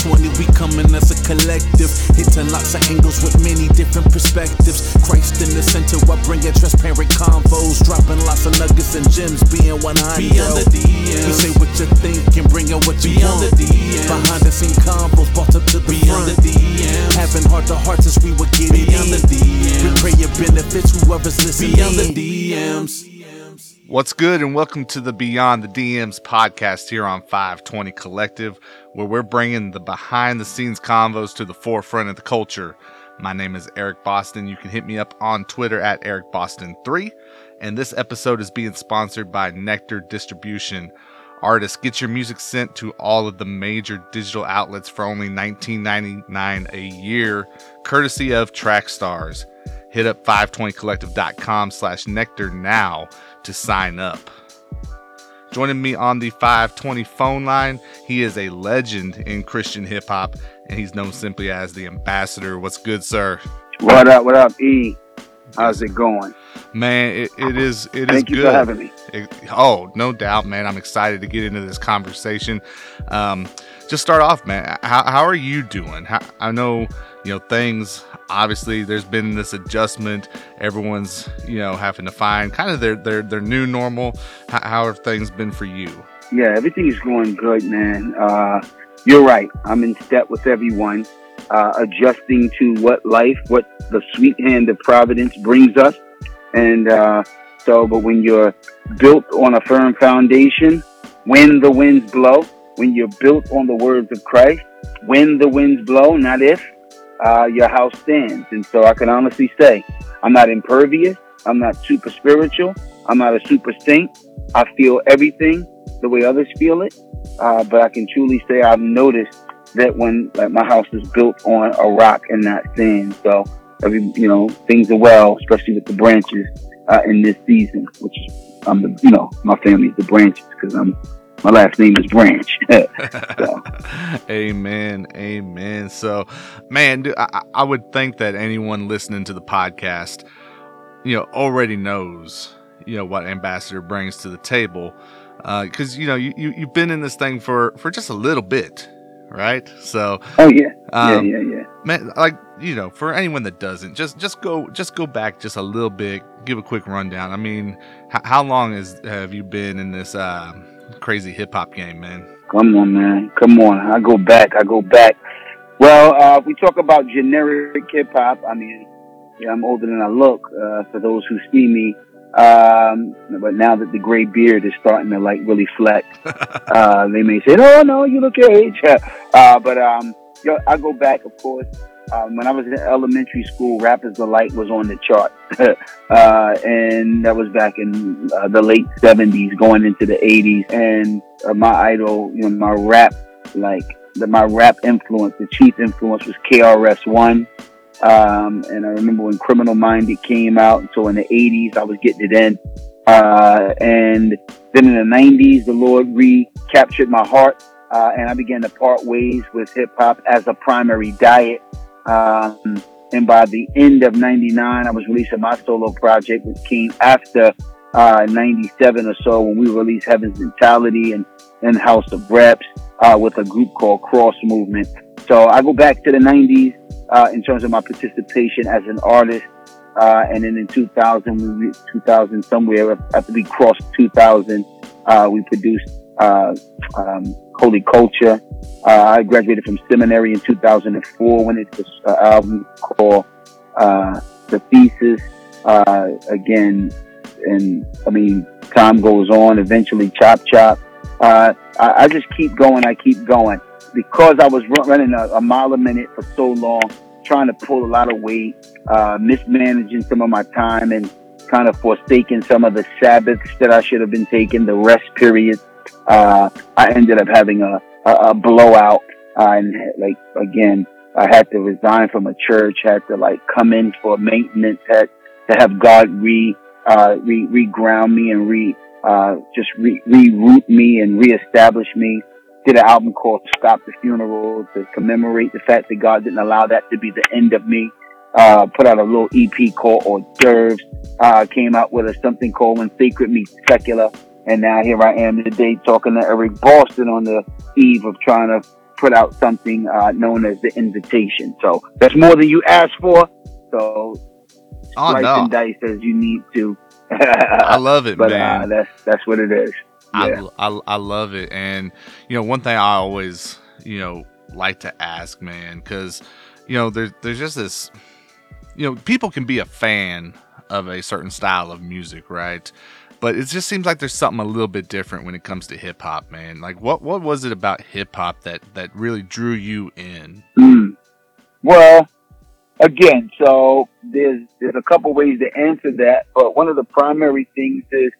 520, we coming as a collective. Hitting lots of angles with many different perspectives. Christ in the center, I bring in transparent convos. Dropping lots of nuggets and gems, being 100. Beyond the DMs. You say what you think and bring out what you Beyond want. the DMs. Behind the scene combos, brought up to the Beyond front. the DMs. Having heart to heart since we were getting Beyond in. the DMs. We pray it benefits whoever's listening. Beyond the DMs. What's good, and welcome to the Beyond the DMs podcast here on 520 Collective, where we're bringing the behind the scenes convos to the forefront of the culture. My name is Eric Boston. You can hit me up on Twitter at EricBoston3. And this episode is being sponsored by Nectar Distribution. Artists, get your music sent to all of the major digital outlets for only $19.99 a year, courtesy of Trackstars. Hit up 520collective.com slash nectar now to sign up. Joining me on the 520 phone line, he is a legend in Christian hip hop, and he's known simply as the ambassador. What's good, sir? What up? What up, E? How's it going? Man, it, it is it is Thank you good. for having me. It- oh, no doubt, man. I'm excited to get into this conversation. Um, just start off, man. How, how are you doing? How, I know, you know, things. Obviously, there's been this adjustment. Everyone's, you know, having to find kind of their their their new normal. How, how have things been for you? Yeah, everything is going good, man. Uh, you're right. I'm in step with everyone, uh, adjusting to what life, what the sweet hand of providence brings us. And uh, so, but when you're built on a firm foundation, when the winds blow, when you're built on the words of Christ, when the winds blow, not if, uh, your house stands. And so I can honestly say, I'm not impervious. I'm not super spiritual. I'm not a super saint. I feel everything the way others feel it. Uh, but I can truly say I've noticed that when like, my house is built on a rock and not sand. So every, you know, things are well, especially with the branches, uh, in this season, which I'm the, you know, my family's the branches because I'm, my last name is Branch. so, amen, amen. So, man, dude, I, I would think that anyone listening to the podcast, you know, already knows, you know, what Ambassador brings to the table, because you know you, you you've been in this thing for for just a little bit, right? So, oh yeah, Um, yeah, yeah, yeah. man, like you know, for anyone that doesn't, just just go just go back just a little bit, give a quick rundown. I mean, h- how long has have you been in this uh, crazy hip hop game, man? Come on, man. Come on. I go back. I go back. Well, uh, we talk about generic hip hop. I mean, yeah, I'm older than I look, uh, for those who see me. Um, but now that the gray beard is starting to like really flex, uh, they may say, no, no, you look your age. uh, but, um, yo, I go back, of course. Um, when I was in elementary school, Rappers Delight was on the chart. uh, and that was back in uh, the late 70s, going into the 80s. And uh, my idol, you know, my rap, like, the, my rap influence, the chief influence was KRS One. Um, and I remember when Criminal Minded came out. So in the 80s, I was getting it in. Uh, and then in the 90s, the Lord recaptured my heart. Uh, and I began to part ways with hip hop as a primary diet. Um, and by the end of 99, I was releasing my solo project, which came after uh, 97 or so when we released Heaven's Mentality and, and House of Reps uh, with a group called Cross Movement. So I go back to the 90s uh, in terms of my participation as an artist. Uh, and then in 2000, we, 2000 somewhere after we crossed 2000, uh, we produced uh, um, Holy Culture. Uh, I graduated from seminary in 2004 when it's an uh, album called uh, The Thesis. Uh, again, and I mean, time goes on. Eventually, Chop Chop. Uh, I, I just keep going. I keep going because I was run, running a, a mile a minute for so long, trying to pull a lot of weight, uh, mismanaging some of my time, and kind of forsaking some of the Sabbaths that I should have been taking, the rest periods. Uh, I ended up having a, a, a blowout, uh, and like again, I had to resign from a church, had to like come in for maintenance, had to have God re uh, re reground me and re uh, just re reroute me and reestablish me. Did an album called Stop the Funeral to commemorate the fact that God didn't allow that to be the end of me. Uh, put out a little EP called Hors d'oeuvres. Uh, came out with a something called When Sacred Meets Secular. And now here I am today talking to Eric Boston on the eve of trying to put out something uh, known as the invitation. So that's more than you asked for. So oh, slice no. and dice as you need to. I love it, but man. uh, that's that's what it is. Yeah. I, I, I love it. And, you know, one thing I always, you know, like to ask, man, because, you know, there's, there's just this, you know, people can be a fan of a certain style of music, right? But it just seems like there's something a little bit different when it comes to hip hop, man. Like, what, what was it about hip hop that, that really drew you in? Mm. Well, again, so there's there's a couple ways to answer that, but one of the primary things is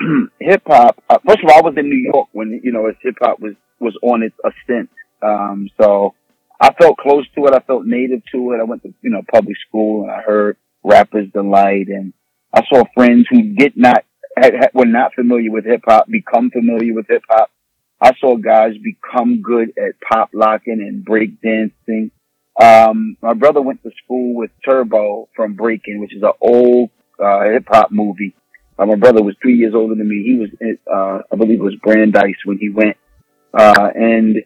hip hop. Uh, first of all, I was in New York when you know hip hop was was on its ascent. Um, so I felt close to it. I felt native to it. I went to you know public school and I heard Rappers Delight, and I saw friends who did not had, had, were not familiar with hip hop become familiar with hip hop. I saw guys become good at pop locking and break dancing. Um, my brother went to school with Turbo from Breakin', which is an old uh, hip hop movie. Uh, my brother was three years older than me. He was, uh, I believe it was Brandeis when he went. Uh, and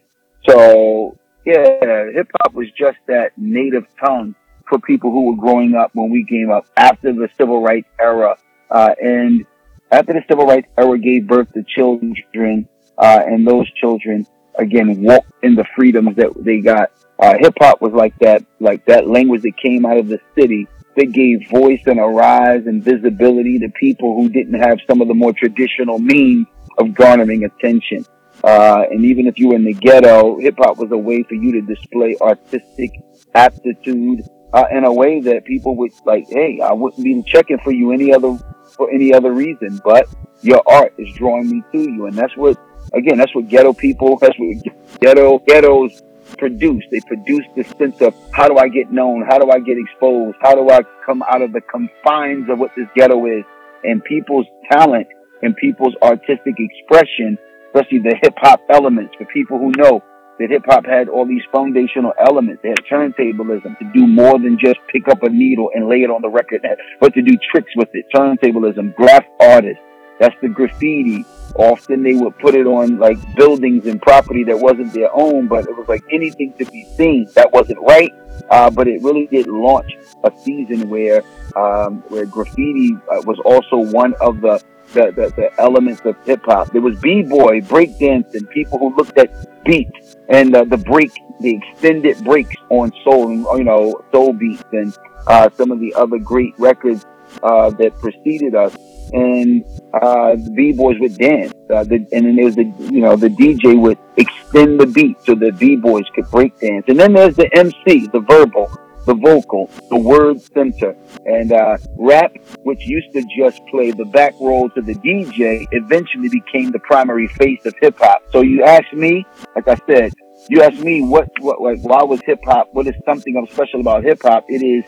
so, yeah, hip hop was just that native tongue for people who were growing up when we came up after the civil rights era. Uh, and after the civil rights era gave birth to children, uh, and those children, again, walked in the freedoms that they got. Uh, hip hop was like that, like that language that came out of the city that gave voice and a rise and visibility to people who didn't have some of the more traditional means of garnering attention. Uh, and even if you were in the ghetto, hip hop was a way for you to display artistic aptitude uh, in a way that people would like, hey, I wouldn't be checking for you any other for any other reason, but your art is drawing me to you, and that's what again, that's what ghetto people, that's what ghetto ghettos produce. They produce this sense of how do I get known? How do I get exposed? How do I come out of the confines of what this ghetto is? And people's talent and people's artistic expression, especially the hip hop elements for people who know that hip hop had all these foundational elements. They had turntablism to do more than just pick up a needle and lay it on the record, but to do tricks with it. Turntablism, graph artists. That's the graffiti. Often they would put it on like buildings and property that wasn't their own, but it was like anything to be seen. That wasn't right. Uh, but it really did launch a season where, um, where graffiti uh, was also one of the the, the, the elements of hip hop. There was b-boy, breakdancing, people who looked at beats and uh, the break, the extended breaks on soul, you know, soul beats and uh, some of the other great records uh, that preceded us. And uh, the b-boys would dance, uh, the, and then there was the, you know, the DJ would extend the beat so the b-boys could break dance. And then there's the MC, the verbal, the vocal, the word center, and uh, rap, which used to just play the back role to the DJ, eventually became the primary face of hip hop. So you ask me, like I said, you ask me what, what, like, why was hip hop? What is something special about hip hop? It is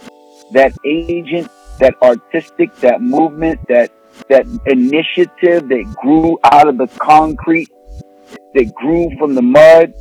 that agent, that artistic, that movement, that that initiative that grew out of the concrete, that grew from the mud,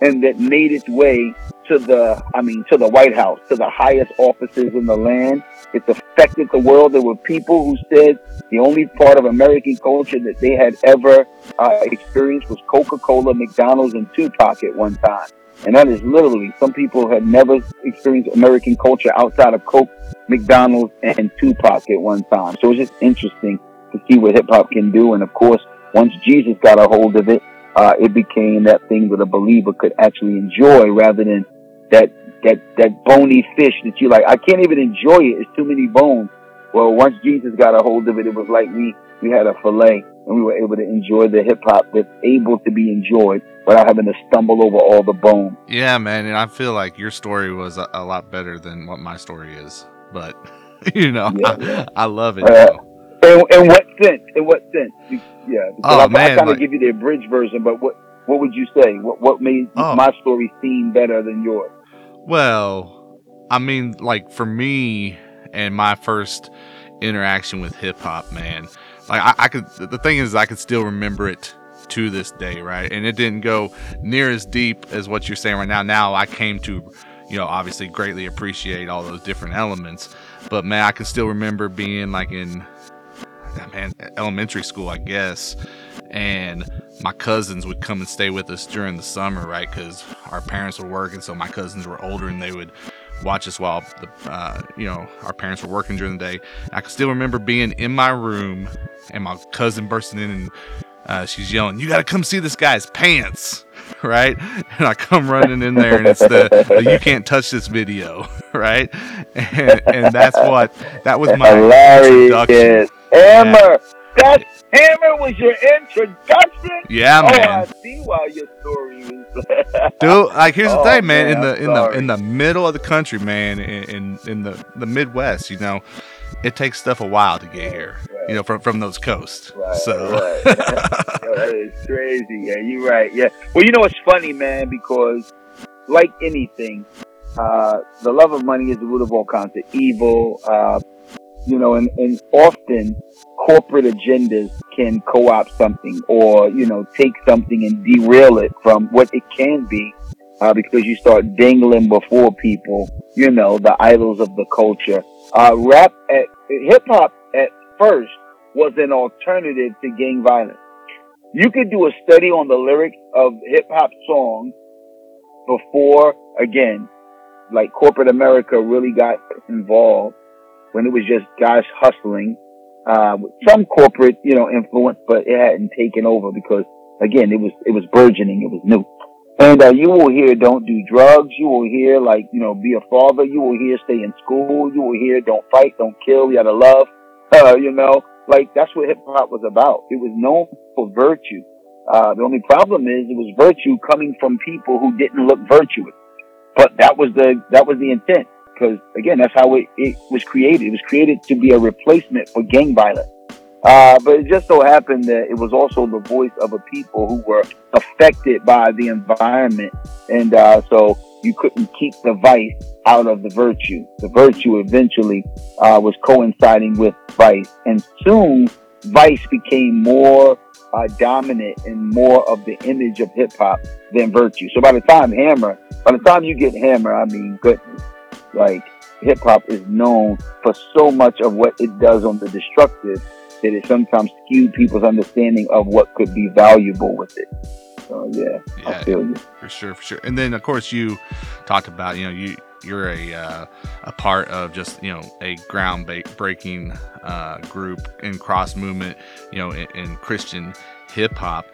and that made its way to the, I mean, to the White House, to the highest offices in the land. It's affected the world. There were people who said the only part of American culture that they had ever uh, experienced was Coca-Cola, McDonald's, and Tupac at one time. And that is literally, some people had never experienced American culture outside of Coke, McDonald's, and Tupac at one time. So it's just interesting to see what hip hop can do. And of course, once Jesus got a hold of it, uh, it became that thing that a believer could actually enjoy rather than that, that, that bony fish that you like. I can't even enjoy it. It's too many bones. Well, once Jesus got a hold of it, it was like we, we had a fillet and we were able to enjoy the hip hop that's able to be enjoyed without having to stumble over all the bones. Yeah, man, and I feel like your story was a, a lot better than what my story is. But you know, Yeah. I, I love it. Uh. In, in what sense? In what sense? Yeah. Oh, I, man, I kind of like- give you the abridged version, but what what would you say? What what made Oh. my story seem better than yours? Well, I mean, like for me and my first interaction with hip hop, man, like I, I could. The thing is, I could still remember it to this day, right? And it didn't go near as deep as what you're saying right now. Now I came to, you know, obviously greatly appreciate all those different elements. But man, I can still remember being like in, man, elementary school, I guess, and my cousins would come and stay with us during the summer, right? Because our parents were working, so my cousins were older and they would watch us while the, uh, you know our parents were working during the day. I can still remember being in my room and my cousin bursting in and uh, she's yelling, "You got to come see this guy's pants!" Right? And I come running in there, and it's the, the "You can't touch this" video, right? And, and that's what that was my Hilarious. introduction. Hammer. That Hammer was your introduction. Yeah, man. Oh. I see why your story was. Dude, like here's the Oh, thing, man. In the I'm in the in the middle of the country, man, in in, in the the Midwest, you know, it takes stuff a while to get here. You know, from from those coasts. Right, so right. Yo, that is crazy. Yeah, you're right. Yeah. Well, you know it's funny, man, because like anything, uh, the love of money is the root of all kinds of evil. Uh, you know, and, and often corporate agendas can co-opt something or, you know, take something and derail it from what it can be. Uh, because you start dangling before people, you know, the idols of the culture. Uh, rap at, hip hop at first was an alternative to gang violence. You could do a study on the lyrics of hip hop songs before, again, like corporate America really got involved when it was just guys hustling, uh, with some corporate, you know, influence, but it hadn't taken over because again, it was, it was burgeoning. It was new. And, uh, you will hear don't do drugs. You will hear like, you know, be a father. You will hear stay in school. You will hear don't fight, don't kill. You gotta love. Uh, you know, like that's what hip hop was about. It was known for virtue. Uh, the only problem is it was virtue coming from people who didn't look virtuous. But that was the, that was the intent. Cause again, that's how it, it was created. It was created to be a replacement for gang violence. Uh, but it just so happened that it was also the voice of a people who were affected by the environment. And, uh, so you couldn't keep the vice out of the virtue. The virtue eventually, uh, was coinciding with vice. And soon vice became more, uh, dominant and more of the image of hip hop than virtue. So by the time Hammer, by the time you get Hammer, I mean, goodness, like hip hop is known for so much of what it does on the destructive that it sometimes skewed people's understanding of what could be valuable with it. So yeah, I feel you. for sure, for sure. And then of course you talked about you know you you're a uh, a part of just you know a ground breaking uh, group in cross movement, you know, in, in Christian hip hop.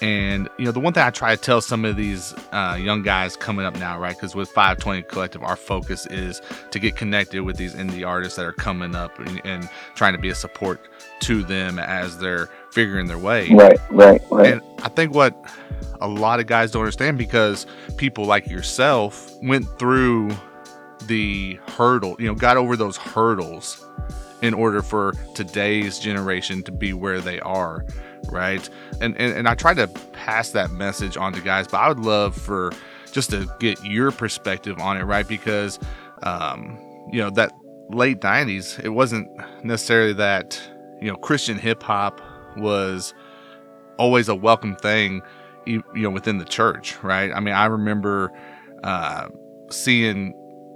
And you know the one thing I try to tell some of these uh, young guys coming up now, right? Because with 520 Collective, our focus is to get connected with these indie artists that are coming up and, and trying to be a support to them as they're figuring their way. Right, right, right. And I think what a lot of guys don't understand because people like yourself went through the hurdle, you know, got over those hurdles in order for today's generation to be where they are, right? And and, and I try to pass that message on to guys, but I would love for just to get your perspective on it, right? Because um, you know, that late 90s, it wasn't necessarily that, you know, Christian hip hop was always a welcome thing, you, you know, within the church, right? I mean, I remember uh, seeing,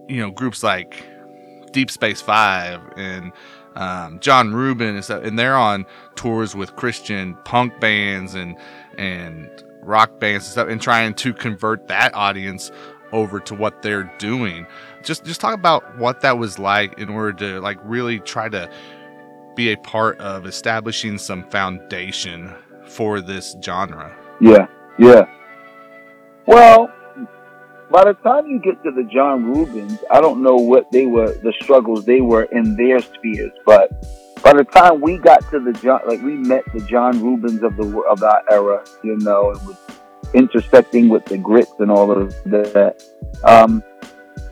you know, groups like Deep Space Five and um, John Reuben and stuff, and they're on tours with Christian punk bands and and rock bands and stuff, and trying to convert that audience over to what they're doing. Just just talk about what that was like in order to like really try to be a part of establishing some foundation for this genre. Yeah, yeah. Well, by the time you get to the John Reubens, I don't know what they were, the struggles they were in their spheres, but by the time we got to the John, like we met the John Reubens of the of our era, you know, and was intersecting with the grits and all of that. Um,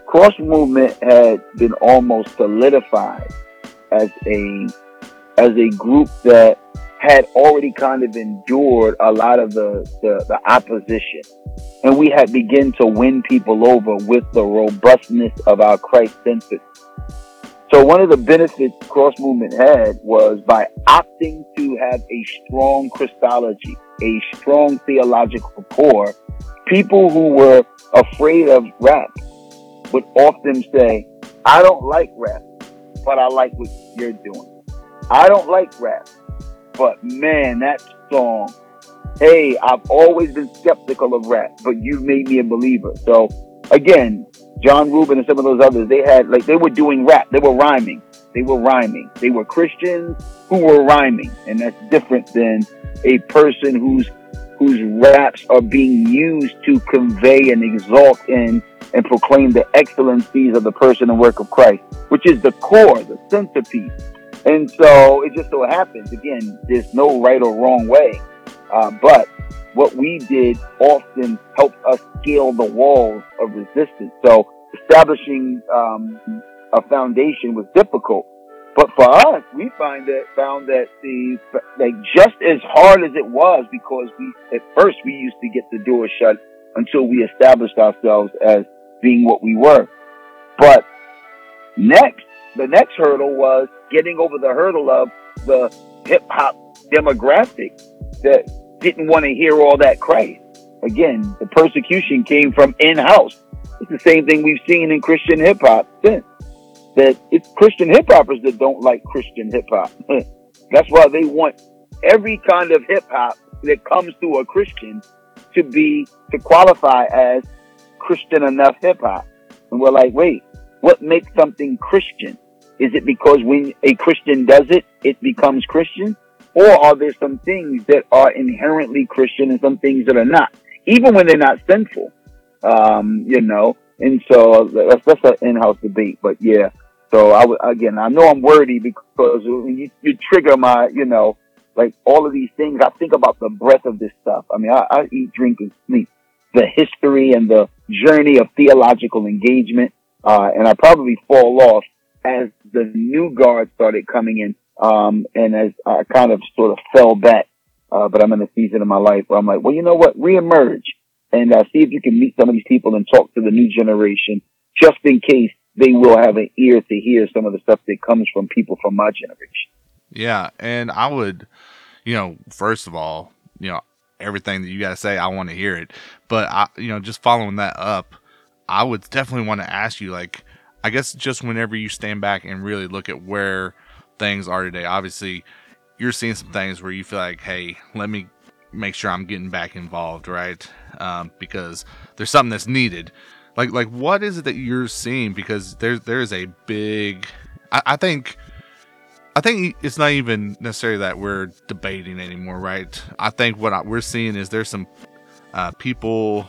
cross movement had been almost solidified as a as a group that had already kind of endured a lot of the, the, the opposition. And we had begun to win people over with the robustness of our Christ centered. So one of the benefits cross movement had was by opting to have a strong Christology, a strong theological core, people who were afraid of rap would often say, I don't like rap, but I like what you're doing. I don't like rap, but man, that song hey, I've always been skeptical of rap, but you've made me a believer. So again, John Reuben and some of those others, they had like they were doing rap, they were rhyming, they were rhyming, they were Christians who were rhyming, and that's different than a person whose whose raps are being used to convey and exalt and and proclaim the excellencies of the person and work of Christ, which is the core, the centerpiece. And so it just so happens, again, there's no right or wrong way. Uh, but what we did often helped us scale the walls of resistance. So establishing um, a foundation was difficult. But for us, we find that found that the like just as hard as it was because we at first we used to get the door shut until we established ourselves as being what we were. But next, the next hurdle was getting over the hurdle of the hip hop demographic that didn't want to hear all that Christ. Again, the persecution came from in house. It's the same thing we've seen in Christian hip hop since. That it's Christian hip hoppers that don't like Christian hip hop. That's why they want every kind of hip hop that comes to a Christian to be, to qualify as Christian enough hip hop. And we're like, wait, what makes something Christian? Is it because when a Christian does it, it becomes Christian? Or are there some things that are inherently Christian and some things that are not, even when they're not sinful? Um, you know, and so that's, that's an in-house debate, but yeah. So I again, I know I'm wordy because you, you trigger my, you know, like all of these things. I think about the breadth of this stuff. I mean, I, I eat, drink, and sleep the history and the journey of theological engagement. Uh, and I probably fall off as the new guard started coming in um, and as I kind of sort of fell back, uh, but I'm in a season of my life where I'm like, well, you know what? Reemerge and uh, see if you can meet some of these people and talk to the new generation, just in case they will have an ear to hear some of the stuff that comes from people from my generation. Yeah, and I would, you know, first of all, you know, everything that you got to say, I want to hear it. But I, you know, just following that up, I would definitely want to ask you, like, I guess just whenever you stand back and really look at where things are today. Obviously, you're seeing some things where you feel like, hey, let me make sure I'm getting back involved, right? Um, because there's something that's needed. Like, like what is it that you're seeing? Because there's there's a big, I, I think. I think it's not even necessarily that we're debating anymore, right? I think what I, we're seeing is there's some uh, people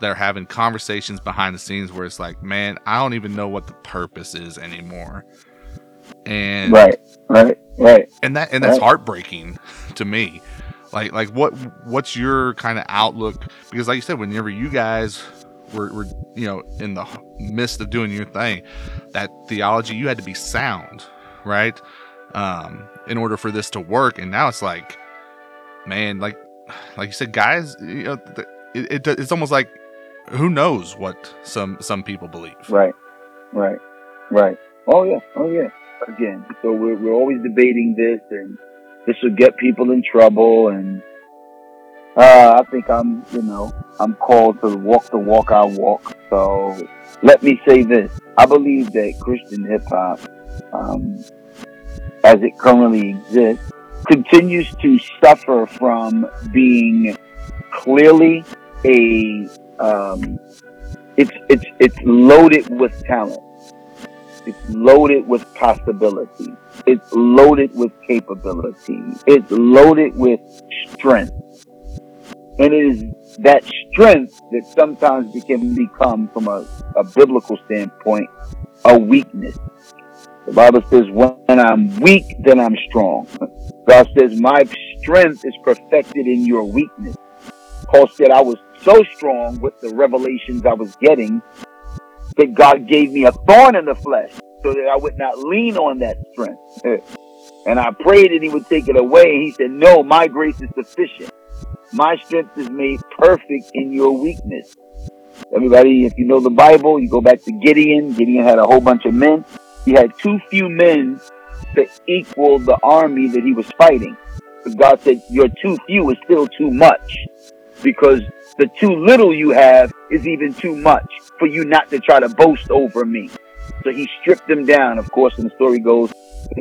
that are having conversations behind the scenes where it's like, man, I don't even know what the purpose is anymore and right, right, right, and that and that's right. heartbreaking to me. Like, like what what's your kind of outlook? Because, like you said, whenever you guys were, were you know in the midst of doing your thing, that theology you had to be sound, right? Um, in order for this to work, and now it's like, man, like like you said, guys, you know, it, it it's almost like who knows what some some people believe. Right, right, right. Oh yeah, oh yeah again. So we're, we're always debating this and this will get people in trouble. And, uh, I think I'm, you know, I'm called to walk the walk I walk. So let me say this. I believe that Christian hip hop, um, as it currently exists, continues to suffer from being clearly a, um, it's, it's, it's loaded with talent it's loaded with possibility. It's loaded with capability. It's loaded with strength. And it is that strength that sometimes can become, from a, a biblical standpoint, a weakness. The Bible says, when I'm weak, then I'm strong. God says, my strength is perfected in your weakness. Paul said, I was so strong with the revelations I was getting that God gave me a thorn in the flesh so that I would not lean on that strength. and I prayed that he would take it away. He said, no, my grace is sufficient. My strength is made perfect in your weakness. Everybody, if you know the Bible, you go back to Gideon. Gideon had a whole bunch of men. He had too few men to equal the army that he was fighting. But God said, your too few is still too much because the too little you have is even too much for you not to try to boast over me. So he stripped them down, of course, and the story goes,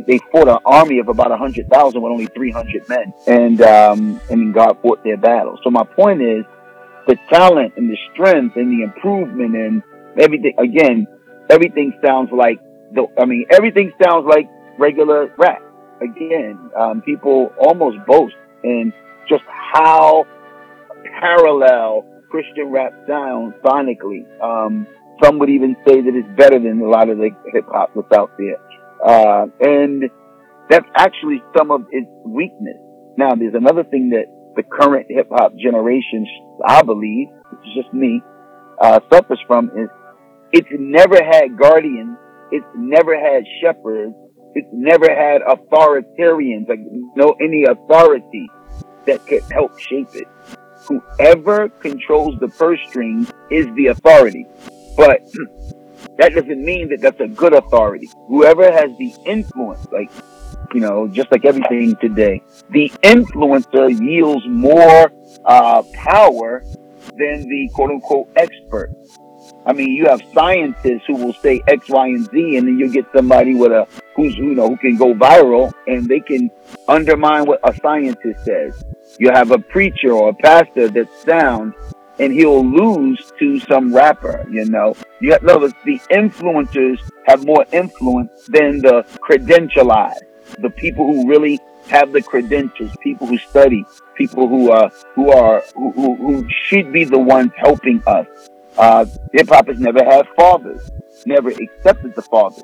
they fought an army of about hundred thousand with only three hundred men, and um, and God fought their battle. So my point is, the talent and the strength and the improvement and everything. Again, everything sounds like the. I mean, everything sounds like regular rap. Again, um, people almost boast in just how parallel Christian rap sounds sonically. Um, some would even say that it's better than a lot of the hip hop that's out there. Uh, and that's actually some of its weakness. Now, there's another thing that the current hip hop generation, I believe, is just me, uh, suffers from is it's never had guardians. It's never had shepherds. It's never had authoritarians, like no any authority that could help shape it. Whoever controls the purse strings is the authority. But that doesn't mean that that's a good authority. Whoever has the influence, like, you know, just like everything today, the influencer yields more uh, power than the quote unquote expert. I mean, you have scientists who will say X, Y, and Z, and then you get somebody with a who's you know who can go viral and they can undermine what a scientist says. You have a preacher or a pastor that's sound and he'll lose to some rapper, you know. You have, the influencers have more influence than the credentialized, the people who really have the credentials, people who study, people who are, who are, who, who, who should be the ones helping us. Uh, hip hop has never had fathers, never accepted the fathers.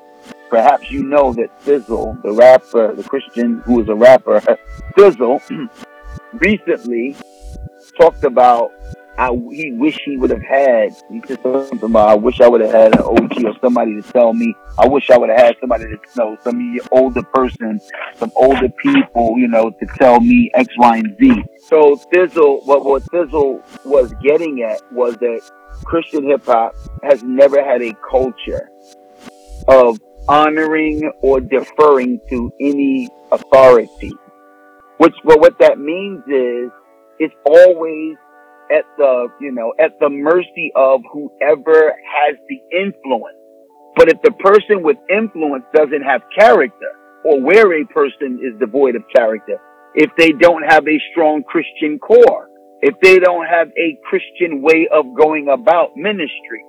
Perhaps you know that Thi'sl, the rapper, the Christian who is a rapper, Thi'sl, recently talked about I he wish he would have had. He said something about I wish I would have had an OG or somebody to tell me. I wish I would have had somebody to know some older person, some older people, you know, to tell me X, Y, and Z. So Thi'sl, what what Thi'sl was getting at was that Christian hip hop has never had a culture of honoring or deferring to any authority. Which, but what that means is it's always at the, you know, at the mercy of whoever has the influence. But if the person with influence doesn't have character, or where a person is devoid of character, if they don't have a strong Christian core, if they don't have a Christian way of going about ministry,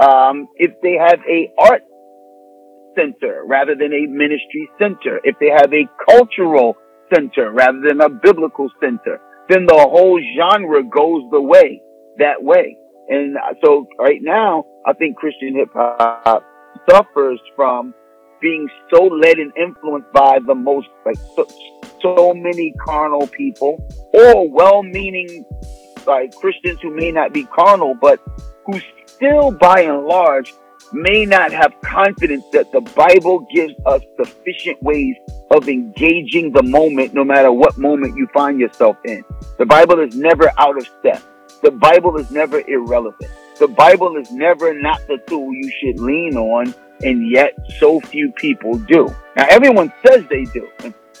um, if they have a art center rather than a ministry center, if they have a cultural center rather than a biblical center, then the whole genre goes the way, that way. And so right now, I think Christian hip hop suffers from being so led and influenced by the most, like, so many carnal people or well-meaning, like Christians who may not be carnal, but who still by and large may not have confidence that the Bible gives us sufficient ways of engaging the moment, no matter what moment you find yourself in. The Bible is never out of step. The Bible is never irrelevant. The Bible is never not the tool you should lean on, and yet so few people do. Now, everyone says they do,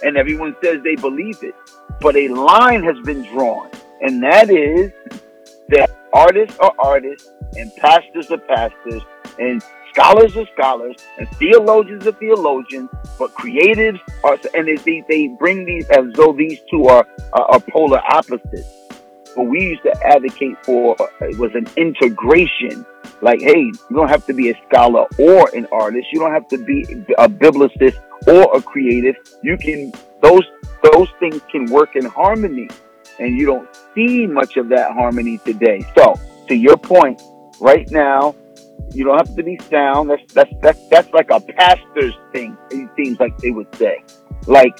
and everyone says they believe it, but a line has been drawn, and that is that artists are artists and pastors are pastors and scholars are scholars and theologians are theologians, but creatives are, and they, they bring these as though these two are, are, are polar opposites. What we used to advocate for it was an integration. Like, hey, you don't have to be a scholar or an artist. You don't have to be a biblicist or a creative. You can, those, those things can work in harmony. And you don't see much of that harmony today. So, to your point, right now, you don't have to be sound. That's that's that's that's like a pastor's thing. It seems like they would say, like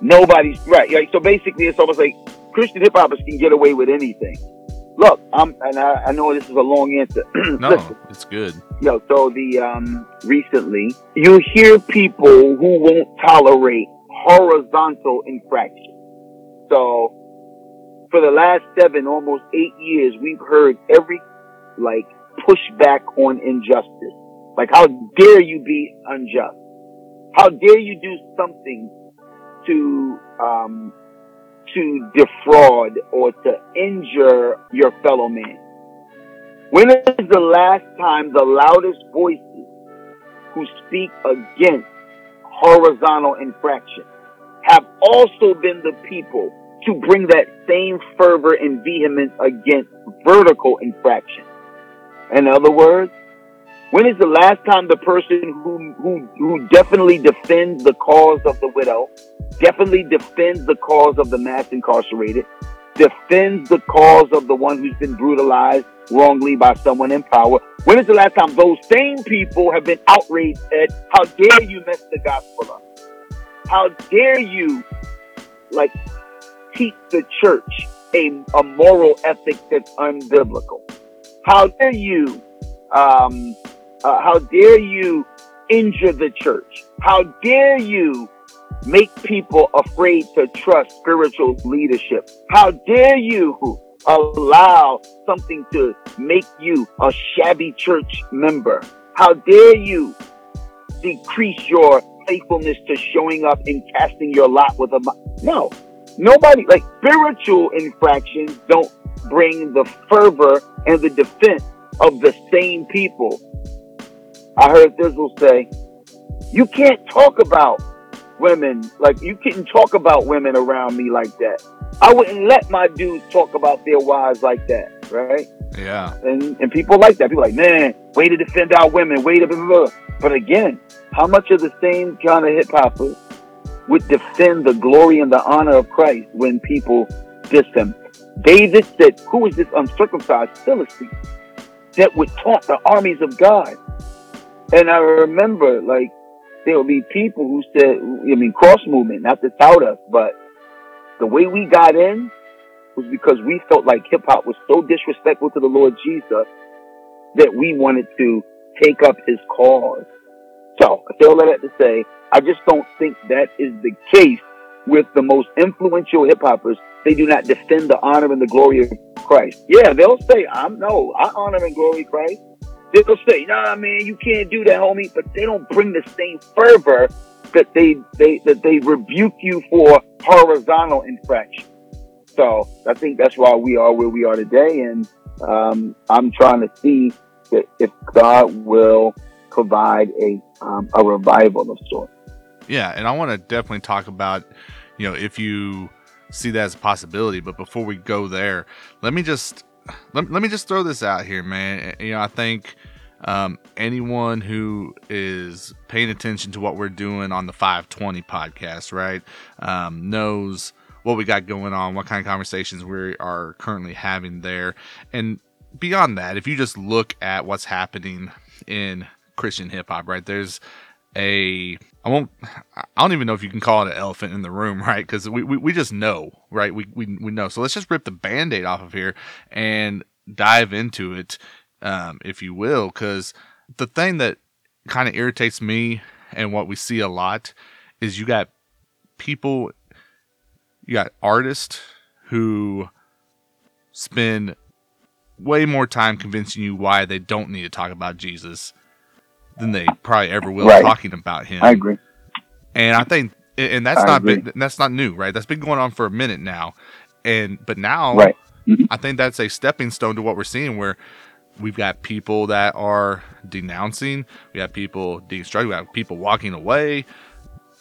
nobody's right. right? So basically, it's almost like Christian hip hoppers can get away with anything. Look, I'm and I, I know this is a long answer. no, Listen, it's good. Yo, so the um recently you hear people who won't tolerate horizontal infraction. So for the last seven, almost eight years, we've heard every like push back on injustice. Like, how dare you be unjust? How dare you do something to, um, to defraud or to injure your fellow man? When is the last time the loudest voices who speak against horizontal infraction have also been the people to bring that same fervor and vehemence against vertical infraction. In other words, when is the last time the person who, who, who definitely defends the cause of the widow, definitely defends the cause of the mass incarcerated, defends the cause of the one who's been brutalized wrongly by someone in power? When is the last time those same people have been outraged at how dare you mess the gospel up? How dare you like teach the church a, a moral ethic that's unbiblical? How dare you um, uh, how dare you injure the church? How dare you make people afraid to trust spiritual leadership? How dare you allow something to make you a shabby church member? How dare you decrease your faithfulness to showing up and casting your lot with a no nobody like spiritual infractions don't bring the fervor and the defense of the same people I heard Thi'sl say, you can't talk about women, like you couldn't talk about women around me like that. I wouldn't let my dudes talk about their wives like that, right? Yeah. And and people like that. People like, man, way to defend our women, way to blah, blah, blah. But again, how much of the same kind of hip hoppers would defend the glory and the honor of Christ when people diss him? David said, Who is this uncircumcised Philistine that would taunt the armies of God? And I remember, like, there would be people who said, I mean, cross movement, not to tout us, but the way we got in was because we felt like hip hop was so disrespectful to the Lord Jesus that we wanted to take up his cause. So I say all that to say, I just don't think that is the case with the most influential hip hoppers. They do not defend the honor and the glory of Christ. Yeah, they'll say, I'm no, I honor and glory Christ. They'll say, "Nah, man, you can't do that, homie," but they don't bring the same fervor that they they that they rebuke you for horizontal infraction. So I think that's why we are where we are today, and um, I'm trying to see if God will provide a um, a revival of sorts. Yeah, and I want to definitely talk about, you know, if you see that as a possibility. But before we go there, let me just let, let me just throw this out here, man. You know, I think um, anyone who is paying attention to what we're doing on the 520 podcast, right, um, knows what we got going on, what kind of conversations we are currently having there. And beyond that, if you just look at what's happening in Christian hip hop, right, there's a I won't I don't even know if you can call it an elephant in the room, right? Because we, we, we just know, right? We, we we know. So let's just rip the band-aid off of here and dive into it, um, if you will. Because the thing that kind of irritates me and what we see a lot is you got people you got artists who spend way more time convincing you why they don't need to talk about Jesus than they probably ever will right. talking about him. I agree. And I think, and that's I not been, that's not new, right? That's been going on for a minute now, and but now, right. Mm-hmm. I think that's a stepping stone to what we're seeing, where we've got people that are denouncing, we have people destructing, we have people walking away.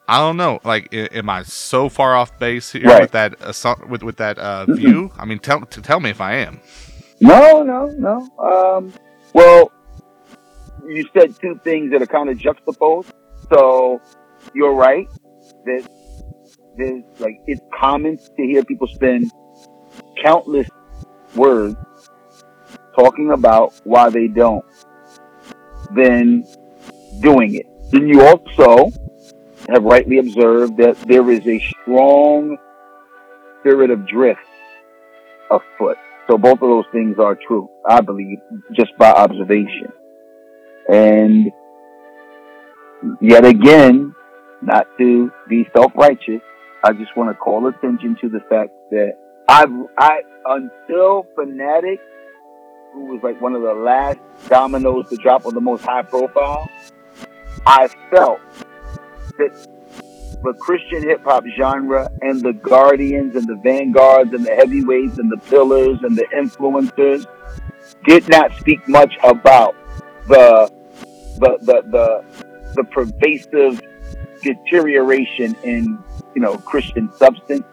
I don't know. Like, am I so far off base here right. with that uh, with with that uh, view? I mean, tell tell me if I am. No, no, no. Um, well, you said two things that are kind of juxtaposed. So you're right that there's like it's common to hear people spend countless words talking about why they don't, then doing it. Then you also have rightly observed that there is a strong spirit of drift afoot. So both of those things are true, I believe, just by observation. And yet again, not to be self-righteous, I just want to call attention to the fact that I've, I, until Phanatik, who was like one of the last dominoes to drop on the most high profile, I felt that the Christian hip hop genre and the guardians and the vanguards and the heavyweights and the pillars and the influencers did not speak much about the the the the, the pervasive deterioration in, you know, Christian substance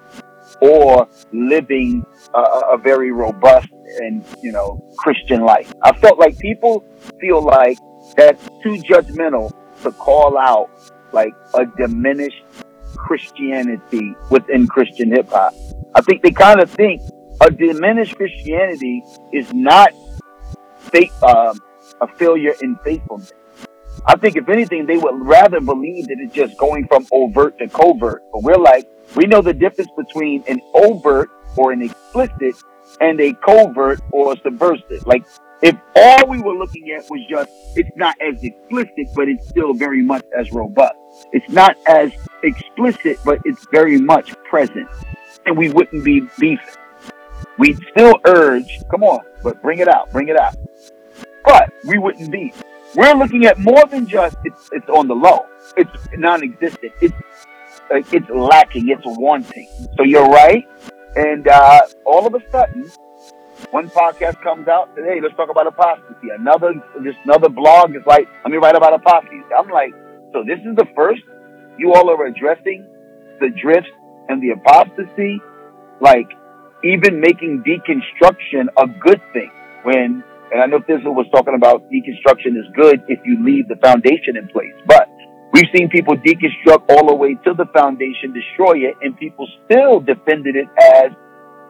or living a, a very robust and, you know, Christian life. I felt like people feel like that's too judgmental to call out like a diminished Christianity within Christian hip hop. I think they kind of think a diminished Christianity is not fake, um, a failure in faithfulness. I think if anything, they would rather believe that it's just going from overt to covert. But we're like, we know the difference between an overt or an explicit and a covert or a subversive. Like, if all we were looking at was just, it's not as explicit, but it's still very much as robust. It's not as explicit, but it's very much present. And we wouldn't be beefing. We'd still urge, come on, but bring it out, bring it out. But we wouldn't be. We're looking at more than just it's, it's on the low. It's non-existent. It's it's lacking. It's wanting. So you're right. And uh, all of a sudden, one podcast comes out, hey, let's talk about apostasy. Another, just another blog is like, let me write about apostasy. I'm like, so this is the first you all are addressing the drift and the apostasy, like even making deconstruction a good thing when and I know Thi'sl was talking about deconstruction is good if you leave the foundation in place. But we've seen people deconstruct all the way to the foundation, destroy it, and people still defended it as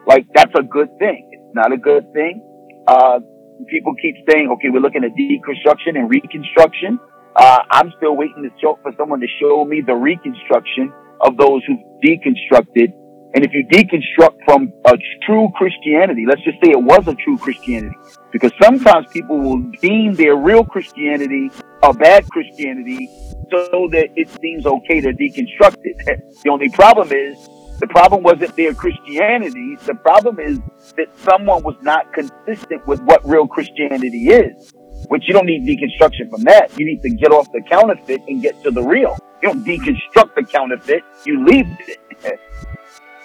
like that's a good thing. It's not a good thing. Uh, people keep saying, okay, we're looking at deconstruction and reconstruction. Uh, I'm still waiting to show, for someone to show me the reconstruction of those who deconstructed and if you deconstruct from a true Christianity, let's just say it was a true Christianity, because sometimes people will deem their real Christianity a bad Christianity so that it seems okay to deconstruct it. The only problem is, the problem wasn't their Christianity. The problem is that someone was not consistent with what real Christianity is. Which you don't need deconstruction from that. You need to get off the counterfeit and get to the real. You don't deconstruct the counterfeit. You leave it.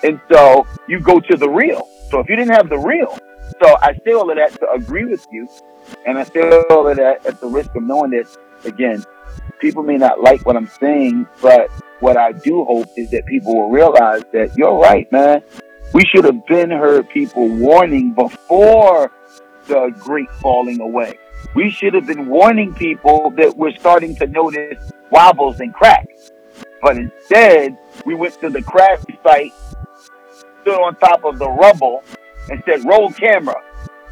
And so you go to the real. So if you didn't have the real, so I say all of that to agree with you. And I say all of that at the risk of knowing that, again, people may not like what I'm saying, but what I do hope is that people will realize that you're right, man. We should have been heard people warning before the great falling away. We should have been warning people that we're starting to notice wobbles and cracks. But instead, we went to the crash site stood on top of the rubble and said, roll camera.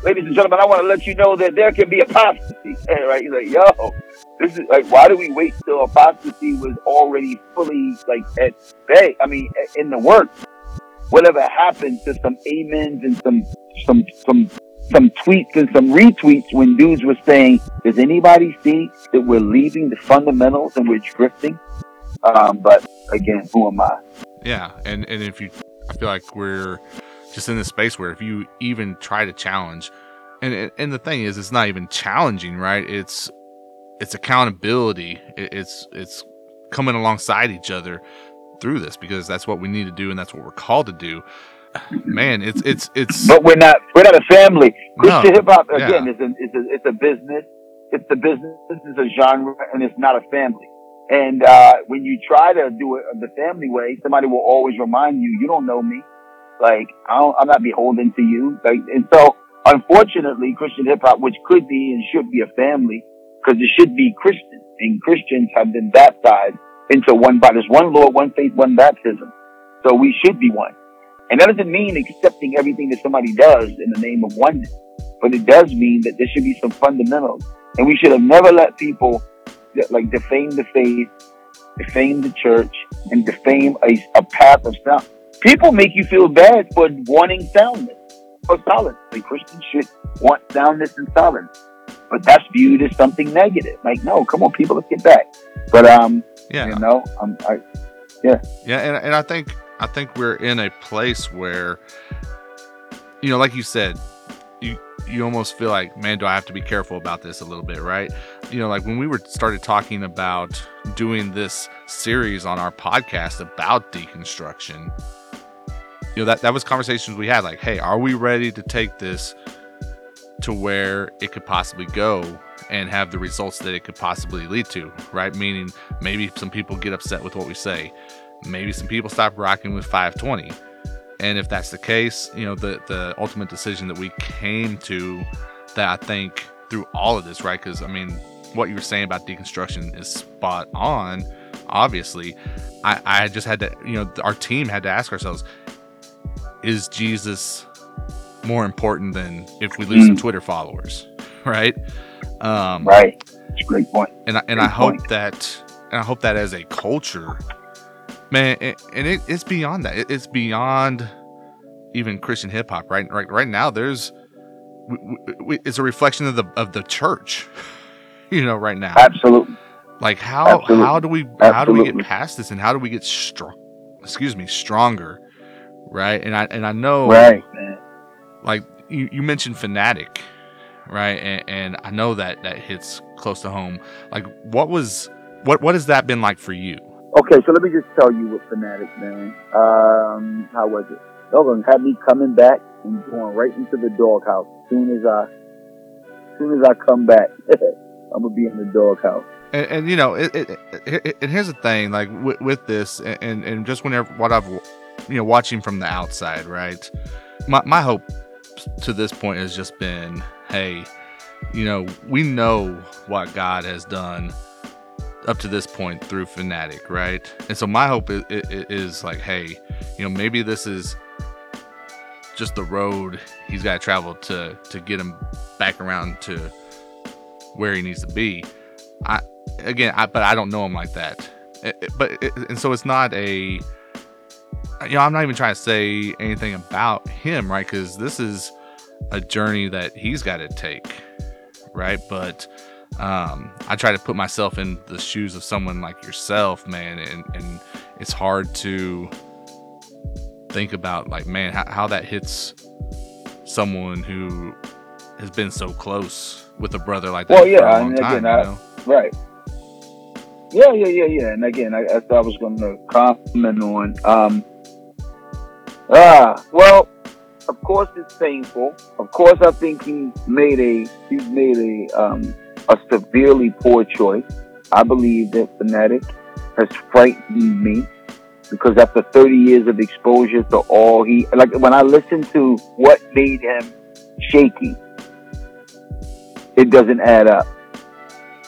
Ladies and gentlemen, I want to let you know that there can be apostasy. right? He's like, yo, this is like, why do we wait till apostasy was already fully like at bay? I mean, in the works. Whatever happened to some amens and some, some, some, some tweets and some retweets when dudes were saying, does anybody see that we're leaving the fundamentals and we're drifting? Um, but again, who am I? Yeah. And, and if you I feel like we're just in this space where if you even try to challenge, and and the thing is, it's not even challenging, right? It's it's accountability. It's it's coming alongside each other through this because that's what we need to do and that's what we're called to do. Man, it's it's it's. But we're not we're not a family. Christian no, hip hop again yeah. is a, is a it's a business. It's a business. It's a genre, and it's not a family. And uh, when you try to do it the family way, somebody will always remind you, you don't know me. Like, I am not beholden to you. Like, and so, unfortunately, Christian hip hop, which could be and should be a family, because it should be Christian, and Christians have been baptized into one body. There's one Lord, one faith, one baptism. So we should be one. And that doesn't mean accepting everything that somebody does in the name of oneness, but it does mean that there should be some fundamentals. And we should have never let people like defame the faith, defame the church, and defame a, a path of. People make you feel bad for wanting soundness or solidness. Like Christians should want soundness and solidness, but that's viewed as something negative. Like, no, come on, people, let's get back. But um, yeah, you know, um, I, yeah, yeah, and and I think I think we're in a place where, you know, like you said, you you almost feel like, man, do I have to be careful about this a little bit, right? You know, like when we were started talking about doing this series on our podcast about deconstruction, you know, that that was conversations we had like, hey, are we ready to take this to where it could possibly go and have the results that it could possibly lead to, right? Meaning maybe some people get upset with what we say. Maybe some people stop rocking with 520. And if that's the case, you know, the the ultimate decision that we came to that I think through all of this, right? Because I mean, what you were saying about deconstruction is spot on. Obviously, I, I just had to, you know, our team had to ask ourselves: Is Jesus more important than if we lose mm. some Twitter followers, right? Um, right. great point. And I, and great I hope point. that and I hope that as a culture, man, it, and it, it's beyond that. It, it's beyond even Christian hip hop. Right, right, right now, there's we, we, it's a reflection of the of the church. You know, right now. Absolutely. Like how Absolutely. how do we Absolutely. how do we get past this and how do we get strong? Excuse me, stronger, right? And I and I know, right, man. Like you, you mentioned Phanatik, right? And, and I know that that hits close to home. Like, what was what what has that been like for you? Okay, so let me just tell you what Phanatik, man. Um, how was it? They're have me coming back and going right into the doghouse as soon as I, as soon as I come back. I'm gonna be in the doghouse. And, and, you know, it, it, it, and here's the thing, like with, with this, and, and just whenever what I've, you know, watching from the outside, right? My my hope to this point has just been, hey, you know, we know what God has done up to this point through Phanatik, right? And so my hope is, is like, hey, you know, maybe this is just the road he's got to travel to to get him back around to where he needs to be. I again, I, but I don't know him like that. It, it, but it, and so it's not a you know I'm not even trying to say anything about him, right? Because this is a journey that he's got to take, right? But um, I try to put myself in the shoes of someone like yourself, man, and and it's hard to think about like, man, how, how that hits someone who has been so close with a brother like that well, yeah, for a long again, time. I, you know? Right. Yeah, yeah, yeah, yeah. And again, I, I, I was going to comment on. Um, ah, well, of course, it's painful. Of course, I think he made a he's made a um, a severely poor choice. I believe that Phanatik has frightened me because after 30 years of exposure to all he like when I listen to what made him shaky, it doesn't add up.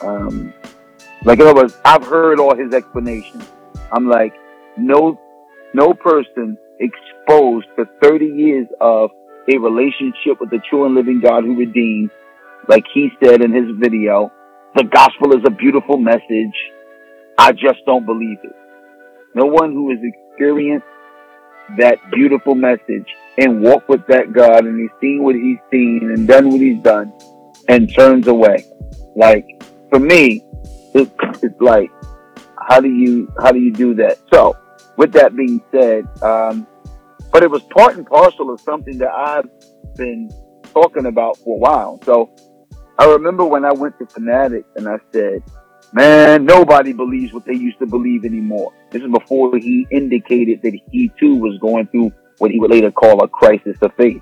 Um, like in other words, I've heard all his explanations. I'm like, no, no person exposed to 30 years of a relationship with the true and living God who redeems, like he said in his video, the gospel is a beautiful message. I just don't believe it. No one who has experienced that beautiful message and walked with that God and he's seen what he's seen and done what he's done and turns away. Like for me, it, it's like, how do you how do you do that? So, with that being said, um, but it was part and parcel of something that I've been talking about for a while. So, I remember when I went to Phanatik and I said, "Man, nobody believes what they used to believe anymore." This is before he indicated that he too was going through what he would later call a crisis of faith.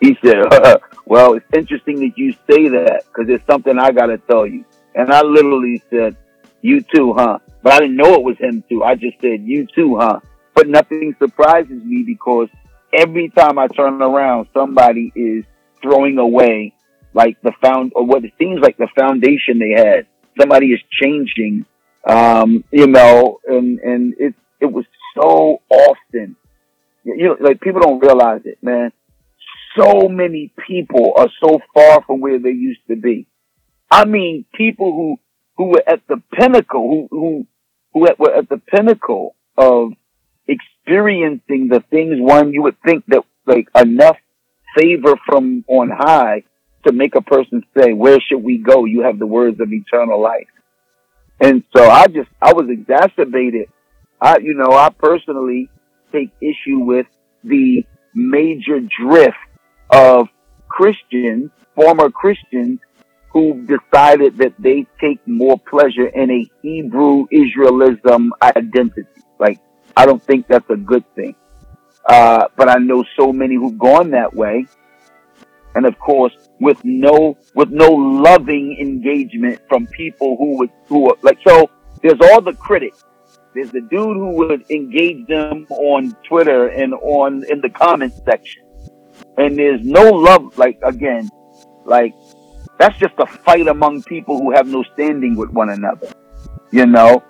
He said, "Well, it's interesting that you say that because it's something I got to tell you." And I literally said, you too, huh? But I didn't know it was him too. I just said, you too, huh? But nothing surprises me because every time I turn around, somebody is throwing away like the found, or what it seems like the foundation they had. Somebody is changing, um, you know, and, and it, it was so often, you know, like people don't realize it, man. So many people are so far from where they used to be. I mean, people who who were at the pinnacle, who who who were at the pinnacle of experiencing the things one you would think that like enough favor from on high to make a person say, "Where should we go?" You have the words of eternal life, and so I just I was exacerbated. I you know I personally take issue with the major drift of Christians, former Christians, who decided that they take more pleasure in a Hebrew Israelism identity. Like, I don't think that's a good thing. Uh, but I know so many who've gone that way and of course with no with no loving engagement from people who would who are, like so there's all the critics there's the dude who would engage them on twitter and on in the comment section and there's no love like again like that's just a fight among people who have no standing with one another you know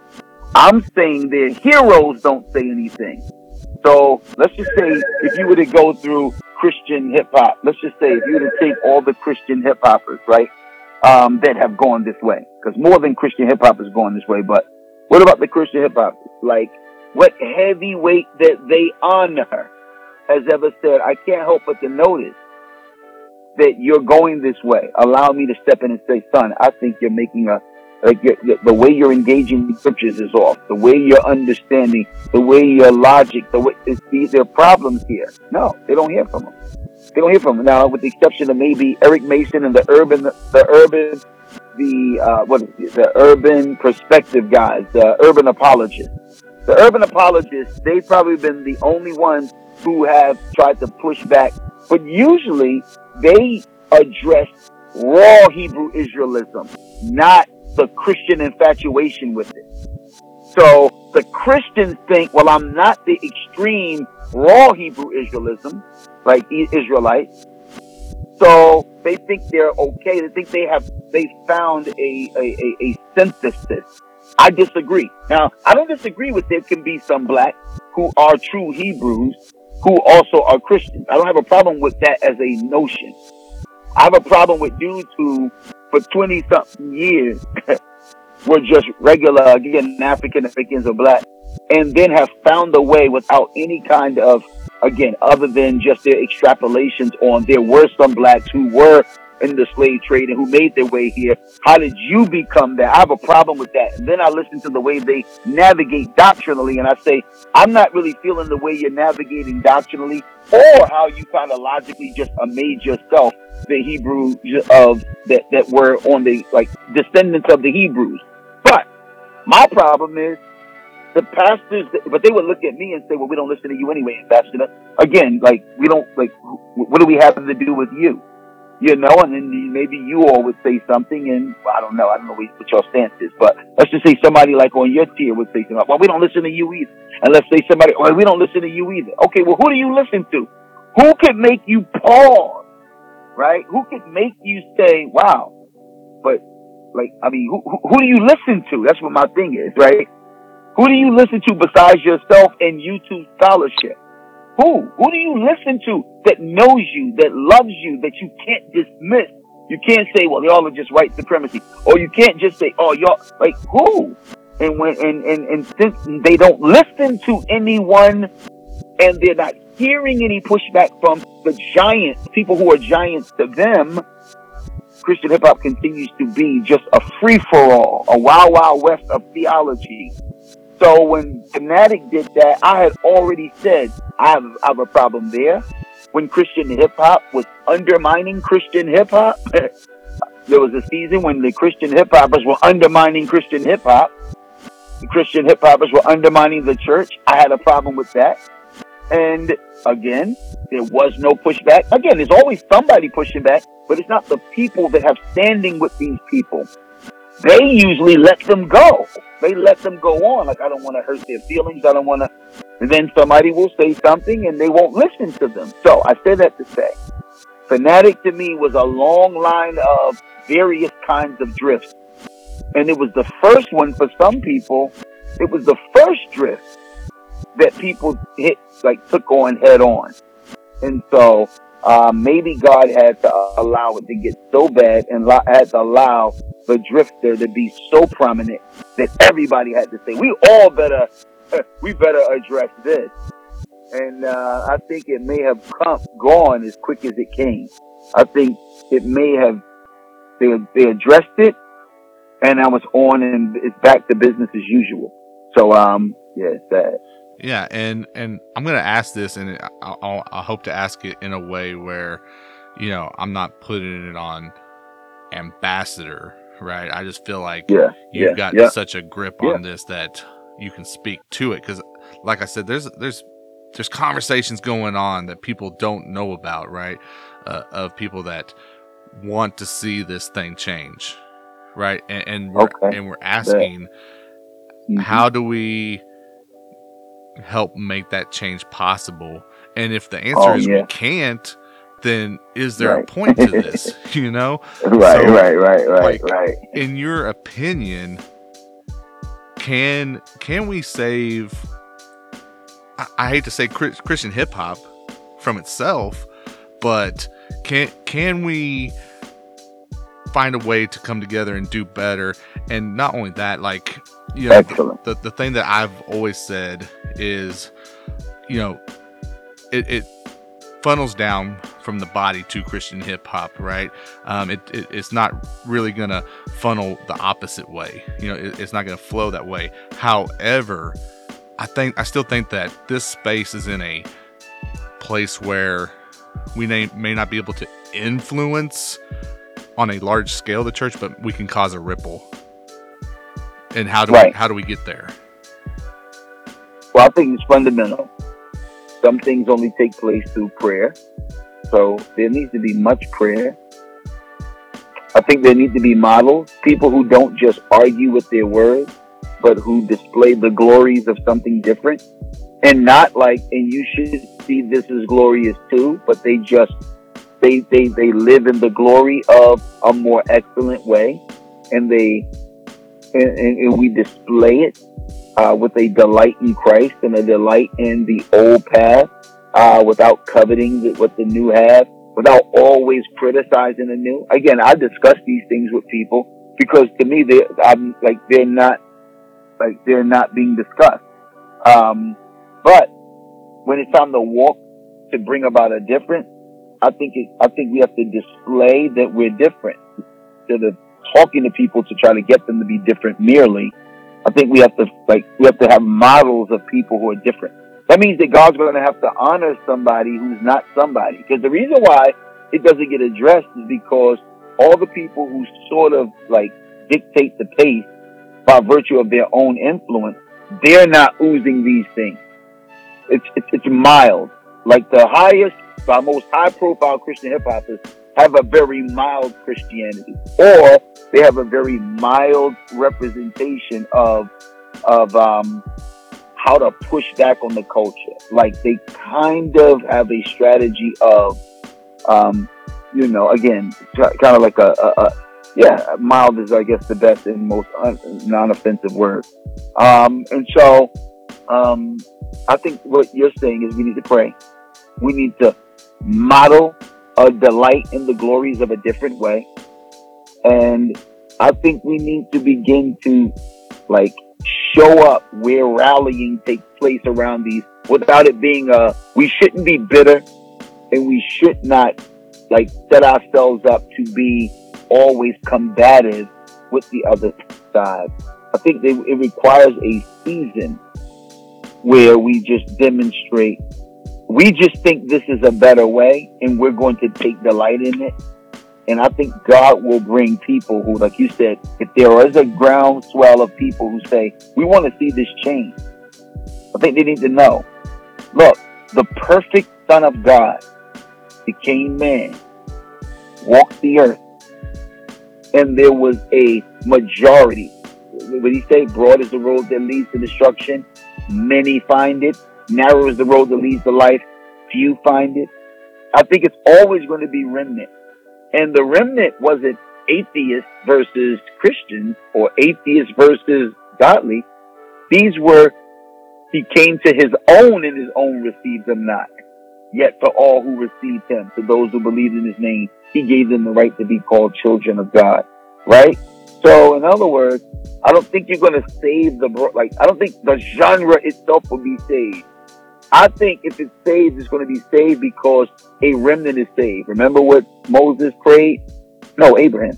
i'm saying their heroes don't say anything so let's just say if you were to go through Christian hip hop, let's just say if you were to take all the Christian hip hoppers, right, um, that have gone this way, because more than Christian hip hop is going this way, but what about the Christian hip hop? Like, what heavyweight that they honor has ever said, I can't help but to notice that you're going this way. Allow me to step in and say, son, I think you're making a like the way you're engaging the scriptures is off. The way you're understanding, the way your logic, the way these are problems here. No, they don't hear from them. They don't hear from them now, with the exception of maybe Eric Mason and the urban, the urban, the uh, what the urban perspective guys, the urban apologists. The urban apologists, they've probably been the only ones who have tried to push back, but usually they address raw Hebrew Israelism, not the Christian infatuation with it. So the Christians think, well, I'm not the extreme raw Hebrew Israelism, like Israelites. So they think they're okay. They think they have, they found a, a, a, a synthesis. I disagree. Now, I don't disagree with there can be some blacks who are true Hebrews who also are Christians. I don't have a problem with that as a notion. I have a problem with dudes who for 20 something years were just regular, again, African Americans or black, and then have found a way without any kind of, again, other than just their extrapolations on there were some blacks who were in the slave trade and who made their way here. How did you become that? I have a problem with that. And then I listen to the way they navigate doctrinally and I say, I'm not really feeling the way you're navigating doctrinally or how you kind of logically just made yourself the Hebrew of that, that were on the like descendants of the Hebrews. But my problem is the pastors, but they would look at me and say, well, we don't listen to you anyway, Ambassador. Again, like, we don't, like, what do we have to do with you? You know, and then maybe you all would say something and I don't know, I don't know what your stance is, but let's just say somebody like on your tier would say something, well, we don't listen to you either. And let's say somebody, well, we don't listen to you either. Okay, well, who do you listen to? Who could make you pause right? Who could make you say, wow, but like, I mean, who, who do you listen to? That's what my thing is, right? Who do you listen to besides yourself and YouTube scholarship? Who? Who do you listen to that knows you, that loves you, that you can't dismiss? You can't say, well, y'all are just white supremacy. Or you can't just say, oh, y'all, like, who? And when, and, and, and since they don't listen to anyone and they're not hearing any pushback from the giants, people who are giants to them, Christian hip hop continues to be just a free for all, a wild, wild west of theology. So when Phanatik did that, I had already said I have, I have a problem there. When Christian hip hop was undermining Christian hip hop, there was a season when the Christian hip hoppers were undermining Christian hip hop. The Christian hip hoppers were undermining the church. I had a problem with that. And again, there was no pushback. Again, there's always somebody pushing back, but it's not the people that have standing with these people. They usually let them go. They let them go on. Like, I don't want to hurt their feelings. I don't want to. Then somebody will say something and they won't listen to them. So I say that to say, Phanatik to me was a long line of various kinds of drifts. And it was the first one for some people. It was the first drift that people hit, like took on head on. And so, uh, maybe God had to allow it to get so bad and had to allow the drifter to be so prominent that everybody had to say, we all better, we better address this. And, uh, I think it may have come, gone as quick as it came. I think it may have, they, they addressed it and I was on and it's back to business as usual. So, um, yeah, it's sad. Yeah, and and I'm gonna ask this, and I, I hope to ask it in a way where, you know, I'm not putting it on ambassador, right? I just feel like yeah, you've yeah, got yeah. such a grip on this that you can speak to it. Because, like I said, there's there's there's conversations going on that people don't know about, right? uh, of people that want to see this thing change, right? And, and we're Okay. and we're asking, Mhm. how do we help make that change possible? And if the answer Oh, is we can't, then is there a point to this? you know, Right, So, right, right, right, like, right. in your opinion, can can we save? I, I hate to say Christian hip hop from itself, but can can we find a way to come together and do better? And not only that, like you know, Excellent. the, the thing that I've always said is, you know, it, it funnels down from the body to Christian hip hop, right? Um, it, it, it's not really gonna funnel the opposite way. You know, it, it's not gonna flow that way. However, I think I still think that this space is in a place where we may, may not be able to influence on a large scale the church, but we can cause a ripple. And how do we how do we get there? Well, I think it's fundamental. Some things only take place through prayer. So there needs to be much prayer. I think there need to be models, people who don't just argue with their words, but who display the glories of something different. And not like, and you should see this as glorious too, but they just, they, they, they live in the glory of a more excellent way. And they, and, and, and we display it uh, with a delight in Christ and a delight in the old path, uh, without coveting what the new have, without always criticizing the new. Again, I discuss these things with people because to me, they, I'm like they're not like they're not being discussed. Um, but when it's time to walk to bring about a difference, I think it, I think we have to display that we're different instead of talking to people to try to get them to be different merely. I think we have to like we have to have models of people who are different. That means that God's going to have to honor somebody who's not somebody. Because the reason why it doesn't get addressed is because all the people who sort of like dictate the pace by virtue of their own influence, they're not oozing these things. It's it's, it's mild. Like the highest, the most high profile Christian hip hoppers have a very mild Christianity, or they have a very mild representation of of um, how to push back on the culture. Like they kind of have a strategy of, um, you know, again, kind of like a, a, a yeah, mild is I guess the best and most un- non-offensive word. Um, and so, um, I think what you're saying is we need to pray. We need to model a delight in the glories of a different way. And I think we need to begin to like show up where rallying takes place around these without it being a, we shouldn't be bitter and we should not like set ourselves up to be always combative with the other side. I think they, it requires a season where we just demonstrate we just think this is a better way and we're going to take delight in it. And I think God will bring people who, like you said, if there is a groundswell of people who say, we want to see this change, I think they need to know, look, the perfect son of God became man, walked the earth, and there was a majority. What he say? Broad is the road that leads to destruction. Many find it. Narrow is the road that leads to life. Few find it. I think it's always going to be remnant. And the remnant wasn't atheist versus Christian or atheist versus godly. These were, he came to his own and his own received them not. Yet for all who received him, to those who believed in his name, he gave them the right to be called children of God. Right? So in other words, I don't think you're going to save the, like, I don't think the genre itself will be saved. I think if it's saved, it's going to be saved because a remnant is saved. Remember what Moses prayed? No, Abraham.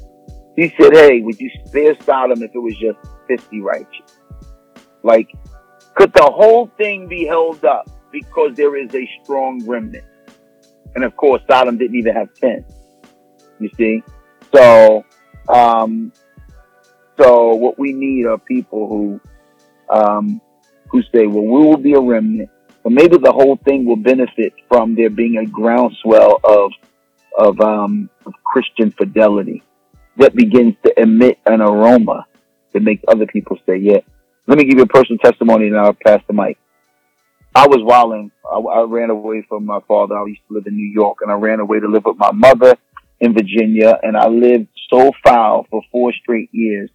He said, hey, would you spare Sodom if it was just 50 righteous? Like, could the whole thing be held up because there is a strong remnant? And of course, Sodom didn't even have 10. You see? So, um, so what we need are people who, um, who say, well, we will be a remnant but maybe the whole thing will benefit from there being a groundswell of of, um, of Christian fidelity that begins to emit an aroma that makes other people say, yeah. Let me give you a personal testimony and I'll pass the mic. I was wilding. I, I ran away from my father. I used to live in New York and I ran away to live with my mother in Virginia and I lived so foul for four straight years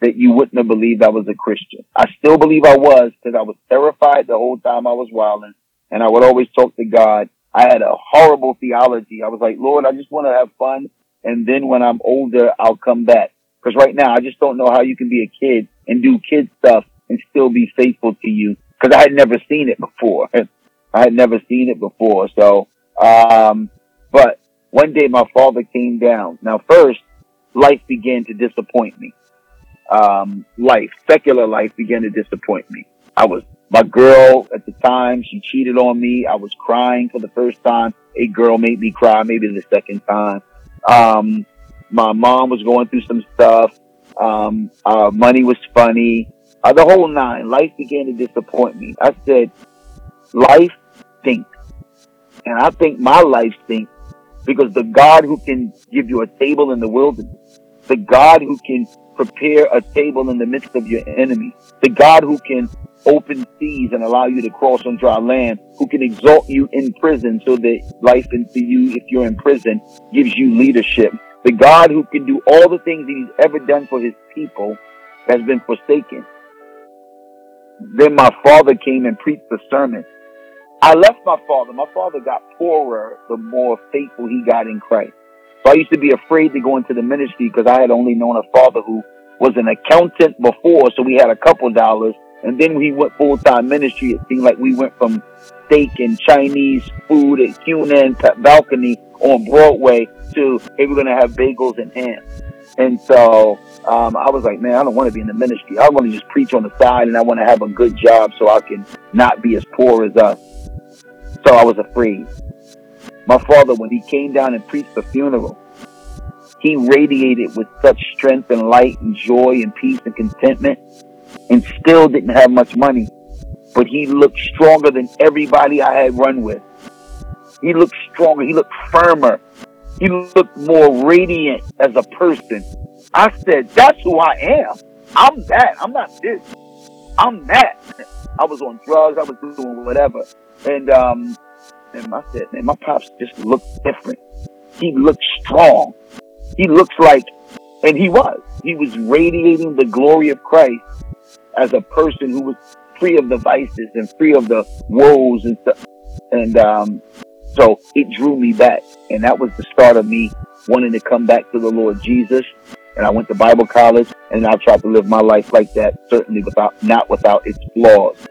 that you wouldn't have believed I was a Christian. I still believe I was because I was terrified the whole time I was wilding and I would always talk to God. I had a horrible theology. I was like, Lord, I just want to have fun. And then when I'm older, I'll come back. Cause right now I just don't know how you can be a kid and do kid stuff and still be faithful to you. Cause I had never seen it before. I had never seen it before. So, um, but one day my father came down. Now first, life began to disappoint me. Um, life, secular life began to disappoint me. I was, my girl at the time, she cheated on me. I was crying for the first time. A girl made me cry, maybe the second time. Um, my mom was going through some stuff. Um, uh, money was funny. Uh, the whole nine. Life began to disappoint me. I said, life stinks. And I think my life stinks because the God who can give you a table in the wilderness, the God who can prepare a table in the midst of your enemy, the God who can open seas and allow you to cross on dry land, who can exalt you in prison so that life into you, if you're in prison, gives you leadership. The God who can do all the things that he's ever done for his people has been forsaken. Then my father came and preached the sermon. I left my father. My father got poorer the more faithful he got in Christ. So I used to be afraid to go into the ministry because I had only known a father who was an accountant before, so we had a couple dollars. And then we went full time ministry. It seemed like we went from steak and Chinese food at Hunan balcony on Broadway to hey, we're gonna have bagels and ham. And so um, I was like, man, I don't want to be in the ministry. I want to just preach on the side, and I want to have a good job so I can not be as poor as us. So I was afraid. My father, when he came down and preached the funeral, he radiated with such strength and light and joy and peace and contentment and still didn't have much money. But he looked stronger than everybody I had run with. He looked stronger. He looked firmer. He looked more radiant as a person. I said, that's who I am. I'm that. I'm not this. I'm that. I was on drugs. I was doing whatever. And, um, and I said, man, my pops just looked different. He looked strong. He looks like, and he was, he was radiating the glory of Christ as a person who was free of the vices and free of the woes and stuff. And, um, so it drew me back. And that was the start of me wanting to come back to the Lord Jesus. And I went to Bible college and I tried to live my life like that, certainly without, not without its flaws.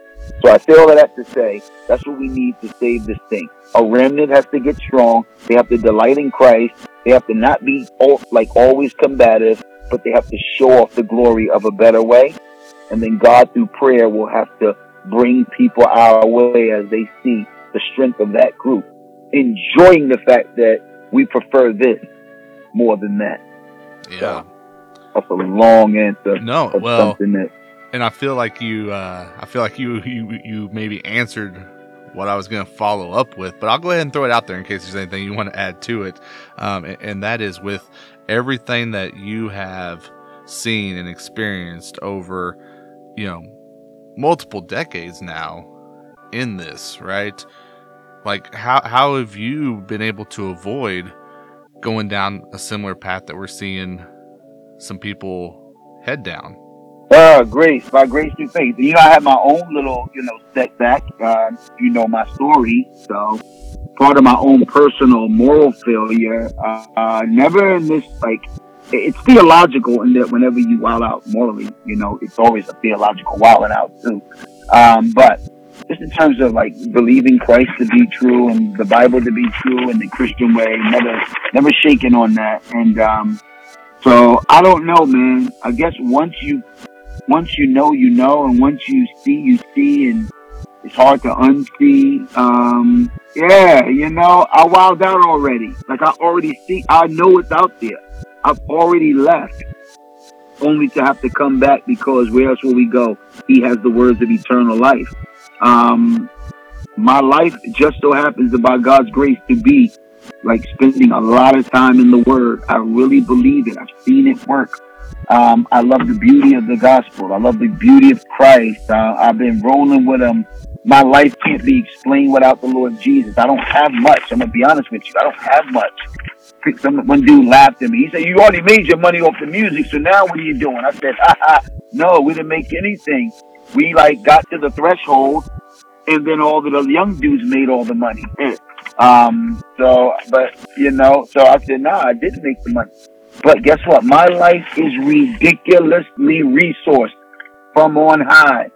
So I say all of that to say that's what we need to save this thing. A remnant has to get strong. They have to delight in Christ. They have to not be all, like always combative, but they have to show off the glory of a better way. And then God through prayer will have to bring people our way as they see the strength of that group, enjoying the fact that we prefer this more than that. Yeah. So, that's a long answer. No, well, that, and I feel like you, uh, I feel like you, you, you maybe answered what I was going to follow up with, but I'll go ahead and throw it out there in case there's anything you want to add to it. Um, and, and that is with everything that you have seen and experienced over, you know, multiple decades now in this, right? Like how how have you been able to avoid going down a similar path that we're seeing some people head down? Uh, grace, by grace through faith. You know, I had my own little, you know, setback. Uh, you know my story, so part of my own personal moral failure. Uh, uh, never in this like it's theological in that whenever you wild out morally, you know, it's always a theological wilding out too. Um, but just in terms of like believing Christ to be true and the Bible to be true and the Christian way, never, never shaken on that. And, um, so I don't know, man. I guess once you once you know, you know, and once you see, you see, and it's hard to unsee. Um, yeah, you know, I wild out already. Like I already see, I know it's out there. I've already left, only to have to come back because where else will we go? He has the words of eternal life. Um, my life just so happens, by God's grace, to be like spending a lot of time in the Word. I really believe it. I've seen it work. Um, I love the beauty of the gospel. I love the beauty of Christ. Uh, I've been rolling with him. My life can't be explained without the Lord Jesus. I don't have much. I'm gonna be honest with you. I don't have much. Some, one dude laughed at me. He said, "You already made your money off the music, so now what are you doing?" I said, "Ha ha, no, we didn't make anything. We like got to the threshold, and then all the young dudes made all the money." Um, so, but you know, so I said, "Nah, I didn't make the money." But guess what? My life is ridiculously resourced from on high.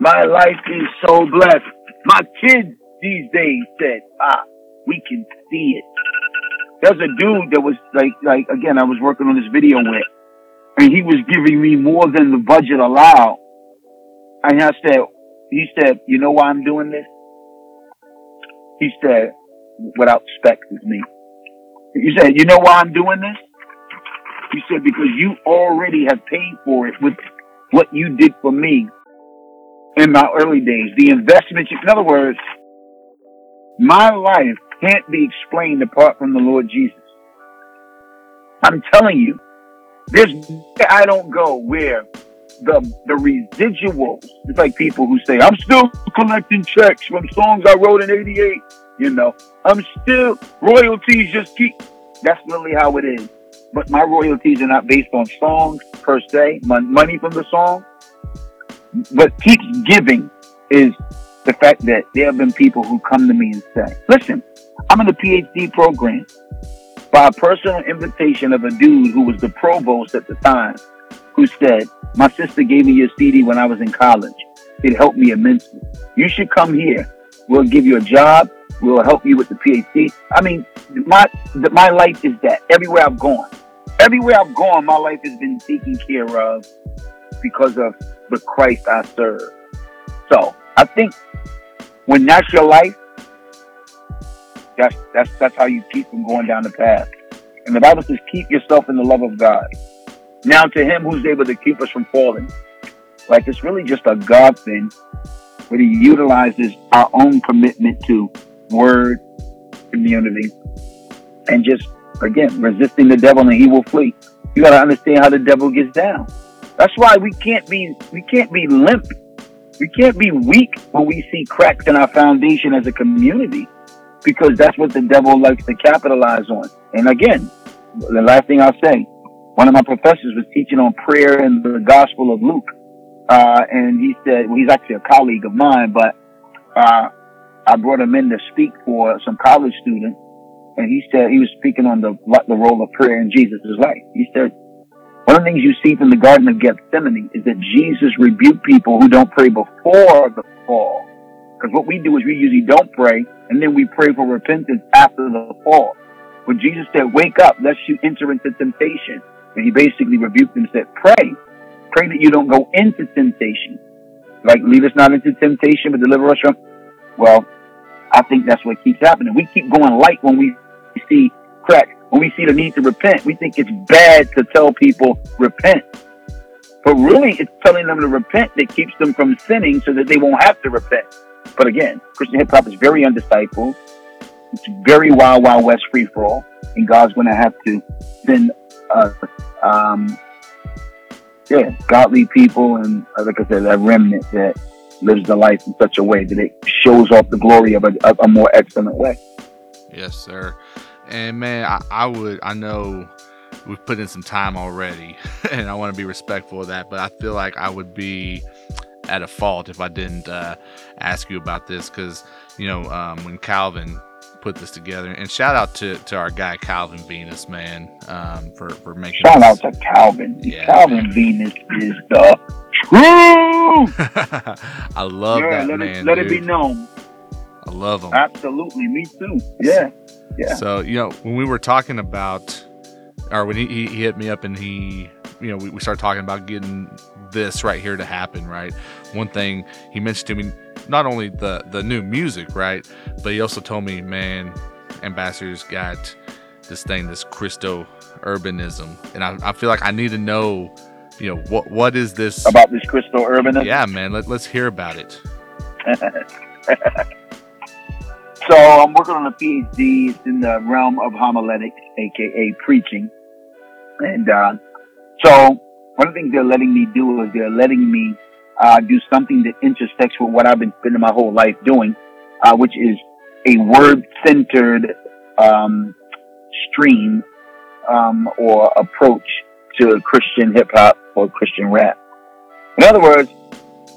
My life is so blessed. My kids these days said, ah, we can see it. There's a dude that was like, like, again, I was working on this video with, and he was giving me more than the budget allowed. And I said, he said, you know why I'm doing this? He said, without spec with me. He said, you know why I'm doing this? He said, because you already have paid for it with what you did for me in my early days. The investment, in other words, my life can't be explained apart from the Lord Jesus. I'm telling you, there's I don't go where the the residuals. It's like people who say, "I'm still collecting checks from songs I wrote in '88." You know, I'm still royalties just keep. That's really how it is. But my royalties are not based on songs per se, money from the song. What keeps giving is the fact that there have been people who come to me and say, listen, I'm in a PhD program by a personal invitation of a dude who was the provost at the time, who said, my sister gave me your CD when I was in college. It helped me immensely. You should come here. We'll give you a job. We'll help you with the PhD. I mean, my my life is that. Everywhere I've gone, everywhere I've gone, my life has been taken care of because of the Christ I serve. So I think when that's your life, that's that's that's how you keep from going down the path. And the Bible says, keep yourself in the love of God. Now to him who's able to keep us from falling. Like it's really just a God thing, but he utilizes our own commitment to word, community, and just again resisting the devil and he will flee. You gotta understand how the devil gets down. That's why we can't be we can't be limp. We can't be weak when we see cracks in our foundation as a community, because that's what the devil likes to capitalize on. And again, the last thing I'll say, one of my professors was teaching on prayer in the Gospel of Luke, uh, and he said, well, he's actually a colleague of mine, but uh, I brought him in to speak for some college students, and he said he was speaking on the the role of prayer in Jesus' life. He said one of the things you see from the Garden of Gethsemane is that Jesus rebuked people who don't pray before the fall. Because what we do is we usually don't pray, and then we pray for repentance after the fall. But Jesus said, "Wake up, lest you enter into temptation," and he basically rebuked them and said, "Pray, pray that you don't go into temptation." Like, lead us not into temptation, but deliver us from. Well, I think that's what keeps happening. We keep going light when we see crack. When we see the need to repent, we think it's bad to tell people repent. But really, it's telling them to repent that keeps them from sinning so that they won't have to repent. But again, Christian hip hop is very undiscipled. It's very wild, wild west free for all. And God's going to have to send uh, um, yeah, godly people and, uh, like I said, that remnant that lives the life in such a way that it shows off the glory of a, of a more excellent way. Yes, sir. And man, I, I would, I know we've put in some time already, and I want to be respectful of that, but I feel like I would be at a fault if I didn't uh, ask you about this because, you know, um, when Calvin put this together, and shout out to, to our guy Calvin Venus, man, um, for, for making Shout this. out to Calvin. Yeah, Calvin man. Venus is the truth. I love yeah, that let man. It, let dude. it be known. I love him. Absolutely, me too. Yeah. Yeah. So you know when we were talking about, or when he, he, he hit me up and he, you know, we, we started talking about getting this right here to happen. Right. One thing he mentioned to me, not only the the new music, right, but he also told me, man, ambassadors got this thing, this Christo urbanism, and I, I feel like I need to know, you know, what what is this about this Christo urbanism? Yeah, man. Let, let's hear about it. So I'm working on a PhD. It's in the realm of homiletics, aka preaching. And uh, so one of the things they're letting me do is they're letting me uh, do something that intersects with what I've been spending my whole life doing, uh, which is a word-centered um, stream um, or approach to Christian hip hop or Christian rap. In other words,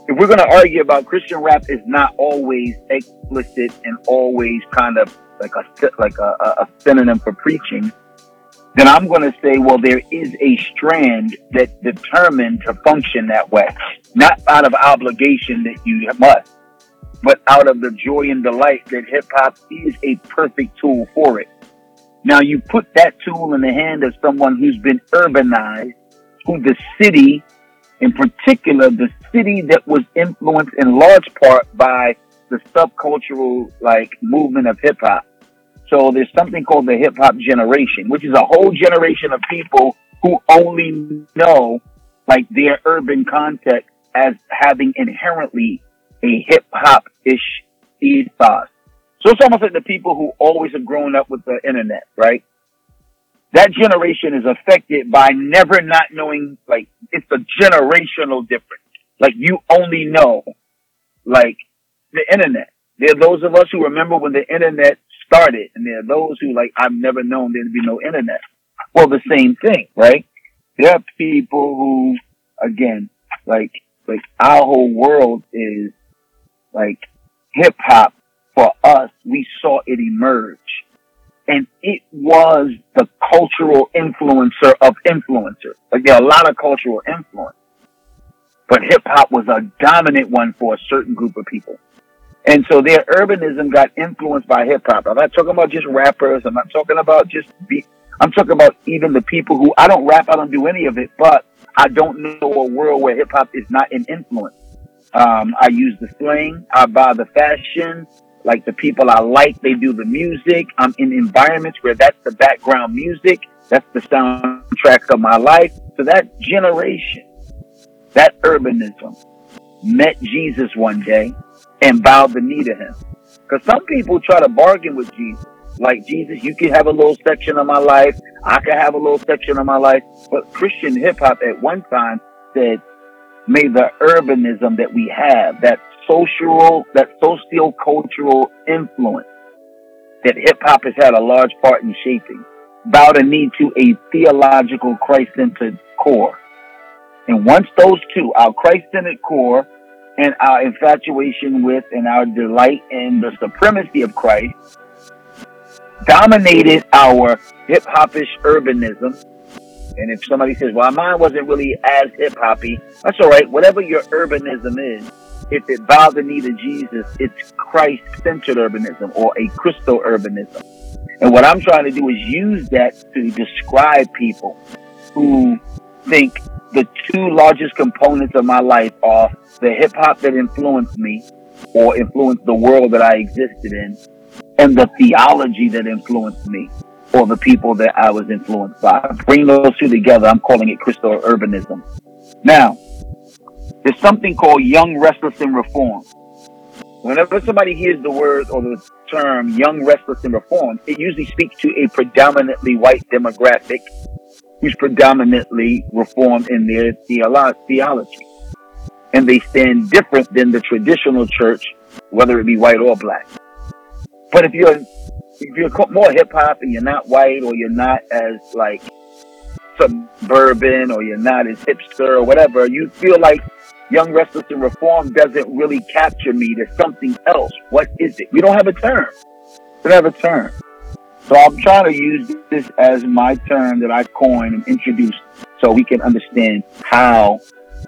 if we're going to argue about Christian rap is not always explicit and always kind of like a like a, a synonym for preaching, then I'm going to say, well, there is a strand that determined to function that way, not out of obligation that you must, but out of the joy and delight that hip hop is a perfect tool for it. Now you put that tool in the hand of someone who's been urbanized, who the city, in particular, the city that was influenced in large part by the subcultural like movement of hip hop. So there's something called the hip hop generation, which is a whole generation of people who only know like their urban context as having inherently a hip hop ish ethos. So it's almost like the people who always have grown up with the internet, right? That generation is affected by never not knowing, like, it's a generational difference. Like, you only know, like, the internet. There are those of us who remember when the internet started, and there are those who, like, I've never known there'd be no internet. Well, the same thing, right? There are people who, again, like, like, our whole world is, like, hip hop for us, we saw it emerge. And it was the cultural influencer of influencers. Like there are a lot of cultural influence. But hip hop was a dominant one for a certain group of people. And so their urbanism got influenced by hip hop. I'm not talking about just rappers. I'm not talking about just beat. I'm talking about even the people who I don't rap. I don't do any of it, but I don't know a world where hip hop is not an influence. Um, I use the slang. I buy the fashion like the people I like, they do the music. I'm in environments where that's the background music. That's the soundtrack of my life. So that generation, that urbanism met Jesus one day and bowed the knee to him. Cause some people try to bargain with Jesus. Like Jesus, you can have a little section of my life. I can have a little section of my life. But Christian hip hop at one time said, may the urbanism that we have, that social, that socio-cultural influence that hip hop has had a large part in shaping, bow the knee to a theological Christ-centered core. And once those two, our Christ-centered core and our infatuation with and our delight in the supremacy of Christ dominated our hip hopish urbanism. And if somebody says, well, mine wasn't really as hip hoppy, that's all right. Whatever your urbanism is, if it bows the knee to Jesus, it's Christ centered urbanism or a Christo urbanism. And what I'm trying to do is use that to describe people who think the two largest components of my life are the hip hop that influenced me or influenced the world that I existed in and the theology that influenced me or the people that I was influenced by. Bring those two together. I'm calling it Christo urbanism. Now, there's something called young, restless, and reform. Whenever somebody hears the word or the term young, restless, and reform, it usually speaks to a predominantly white demographic who's predominantly reformed in their theology. And they stand different than the traditional church, whether it be white or black. But if you're if you're more hip hop and you're not white or you're not as like suburban or you're not as hipster or whatever, you feel like Young, Restless, and Reformed doesn't really capture me. There's something else. What is it? We don't have a term. We don't have a term. So I'm trying to use this as my term that I coined and introduced so we can understand how,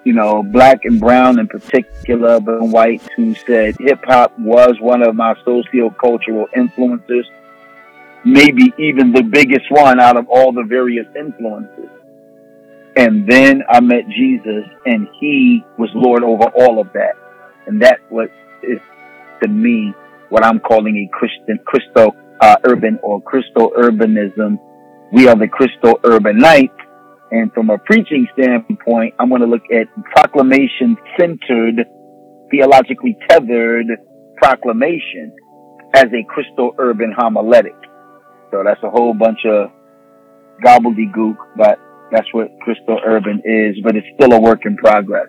you know, black and brown in particular, but white who said hip hop was one of my socio-cultural influences, maybe even the biggest one out of all the various influences. And then I met Jesus and he was Lord over all of that. And that's what is to me what I'm calling a Christian, Christo uh, urban or Christo urbanism. We are the Christo urbanites. And from a preaching standpoint, I'm going to look at proclamation centered, theologically tethered proclamation. as a Christo urban homiletic. So that's a whole bunch of gobbledygook, but that's what Christo urban is, but it's still a work in progress.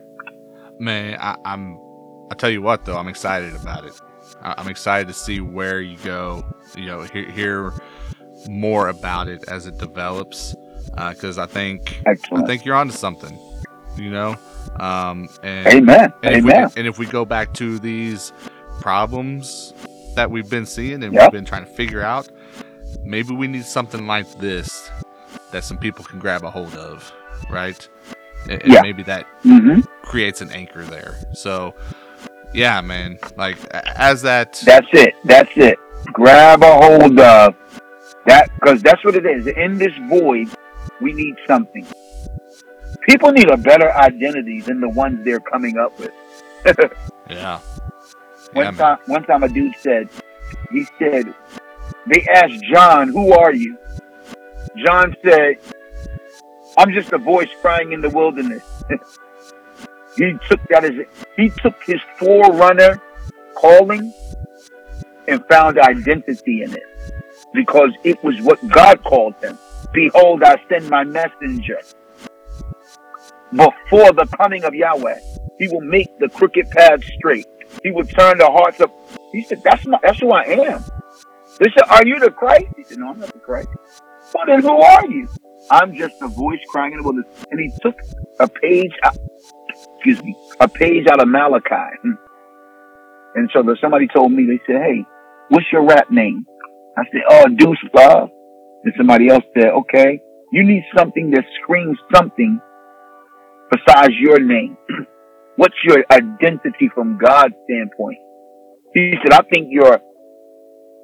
Man, I, I'm, I tell you what though, I'm excited about it. I'm excited to see where you go, you know, hear, hear more about it as it develops. Uh, cause I think, Excellent. I think you're onto something, you know? Um, and, Amen. and if, Amen. we, and if we go back to these problems that we've been seeing and Yep. we've been trying to figure out, maybe we need something like this that some people can grab a hold of, right? And, and Yeah. maybe that hmm creates an anchor there. So, yeah, man, like as that, That's it. That's it. Grab a hold of that because that's what it is. In this void, we need something. People need a better identity than the ones they're coming up with. yeah, One yeah, man. time, one time, a dude said, he said, they asked John, "Who are you?" John said, "I'm just a voice crying in the wilderness." he took that as he took his forerunner calling and found identity in it because it was what God called him. Behold, I send my messenger before the coming of Yahweh. He will make the crooked paths straight. He will turn the hearts of. He said, "That's not. That's who I am." They said, "Are you the Christ?" He said, "No, I'm not the Christ." Well, then who are you? I'm just a voice crying in the wilderness. And he took a page, out, excuse me, a page out of Malachi. And so the, somebody told me, they said, "Hey, what's your rap name?" I said, "Oh, Deuce Love." And somebody else said, "Okay, you need something that screams something besides your name." What's your identity from God's standpoint? He said, I think you're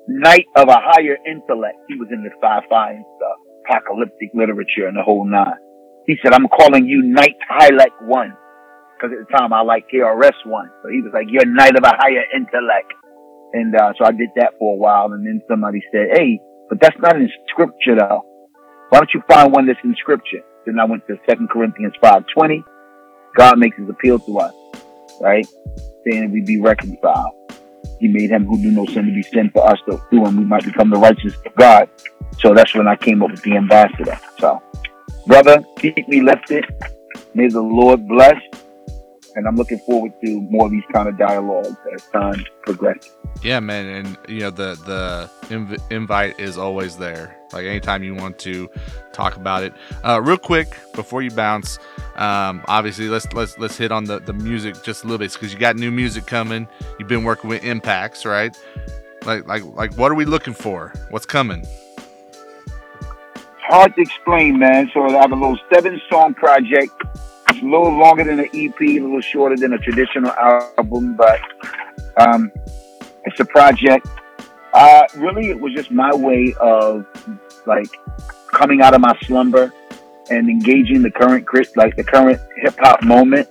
knight of a higher intellect. He was in the sci-fi and stuff, apocalyptic literature and the whole nine. He said, I'm calling you Knight Hilek One. Cause at the time I like KRS One. So he was like, you're a knight of a higher intellect. And, uh, so I did that for a while. And then somebody said, Hey, but that's not in scripture though. Why don't you find one that's in scripture? Then I went to Second Corinthians 520. God makes his appeal to us, right? Saying we be reconciled. He made him who knew no sin to be sin for us to through him we might become the righteousness of God. So that's when I came up with the ambassador. So, brother, keep me lifted. May the Lord bless. And I'm looking forward to more of these kind of dialogues as time progresses. yeah, man, and you know the the inv- invite is always there. Like anytime you want to talk about it. Uh, real quick before you bounce, um, obviously let's let's let's hit on the the music just a little bit because you got new music coming. You've been working with Impacts, right? Like like like what are we looking for? What's coming? hard to explain, man. So I have a little seven song project. It's a little longer than an EP, a little shorter than a traditional album, but um, it's a project. Uh, really, it was just my way of like coming out of my slumber and engaging the current like the current hip hop moment.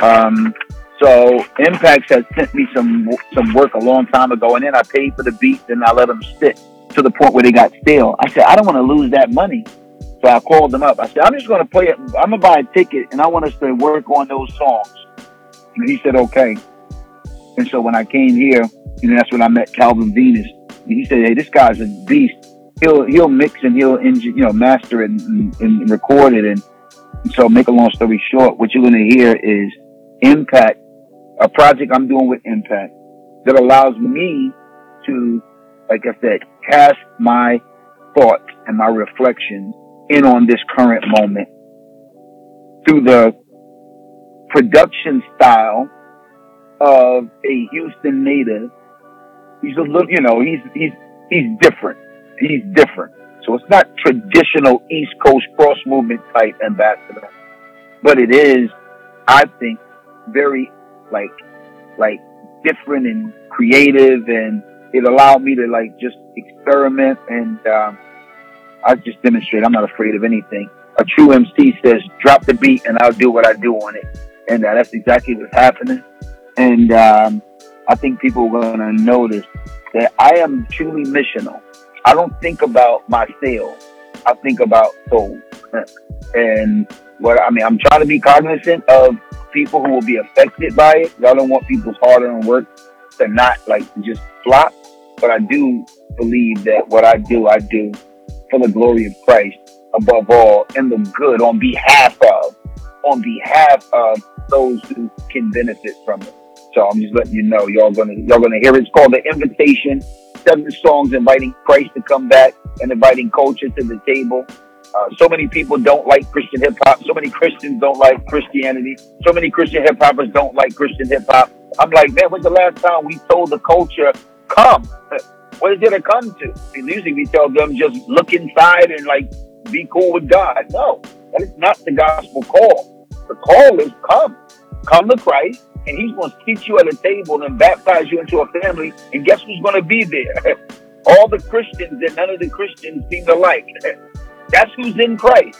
Um, so Impacts had sent me some some work a long time ago, and then I paid for the beats and I let them sit to the point where they got stale. I said, I don't want to lose that money. So I called them up. I said, I'm just going to play it. I'm going to buy a ticket and I want us to work on those songs. And he said, okay. And so when I came here, you know, that's when I met Calvin Venus. And he said, hey, this guy's a beast. He'll, he'll mix and he'll, you know, master it and, and record it. And, and so make a long story short, what you're going to hear is Impact, a project I'm doing with Impact that allows me to, like I said, cast my thoughts and my reflections in on this current moment through the production style of a Houston native. He's a little, you know, he's, he's, he's different. He's different. So it's not traditional East Coast cross movement type ambassador, but it is, I think, very like, like different and creative and it allowed me to like just experiment and, um, I just demonstrate I'm not afraid of anything. A true MC says, drop the beat and I'll do what I do on it. And uh, that's exactly what's happening. And um, I think people are going to notice that I am truly missional. I don't think about my sales. I think about souls. and what I mean, I'm trying to be cognizant of people who will be affected by it. I don't want people's hard earned work to not like just flop. but I do believe that what I do, I do for the glory of Christ above all and the good on behalf of, on behalf of those who can benefit from it. So I'm just letting you know, y'all gonna y'all gonna hear it. It's called the invitation. Seven songs inviting Christ to come back and inviting culture to the table. Uh, so many people don't like Christian hip hop. So many Christians don't like Christianity. So many Christian hip hoppers don't like Christian hip hop. I'm like, man, when's the last time we told the culture, come? What is it to come to? And usually we tell them just look inside and like be cool with God. No, that is not the gospel call. The call is come. Come to Christ, and He's going to teach you at a table and baptize you into a family. And guess who's going to be there? All the Christians that none of the Christians seem to like. That's who's in Christ.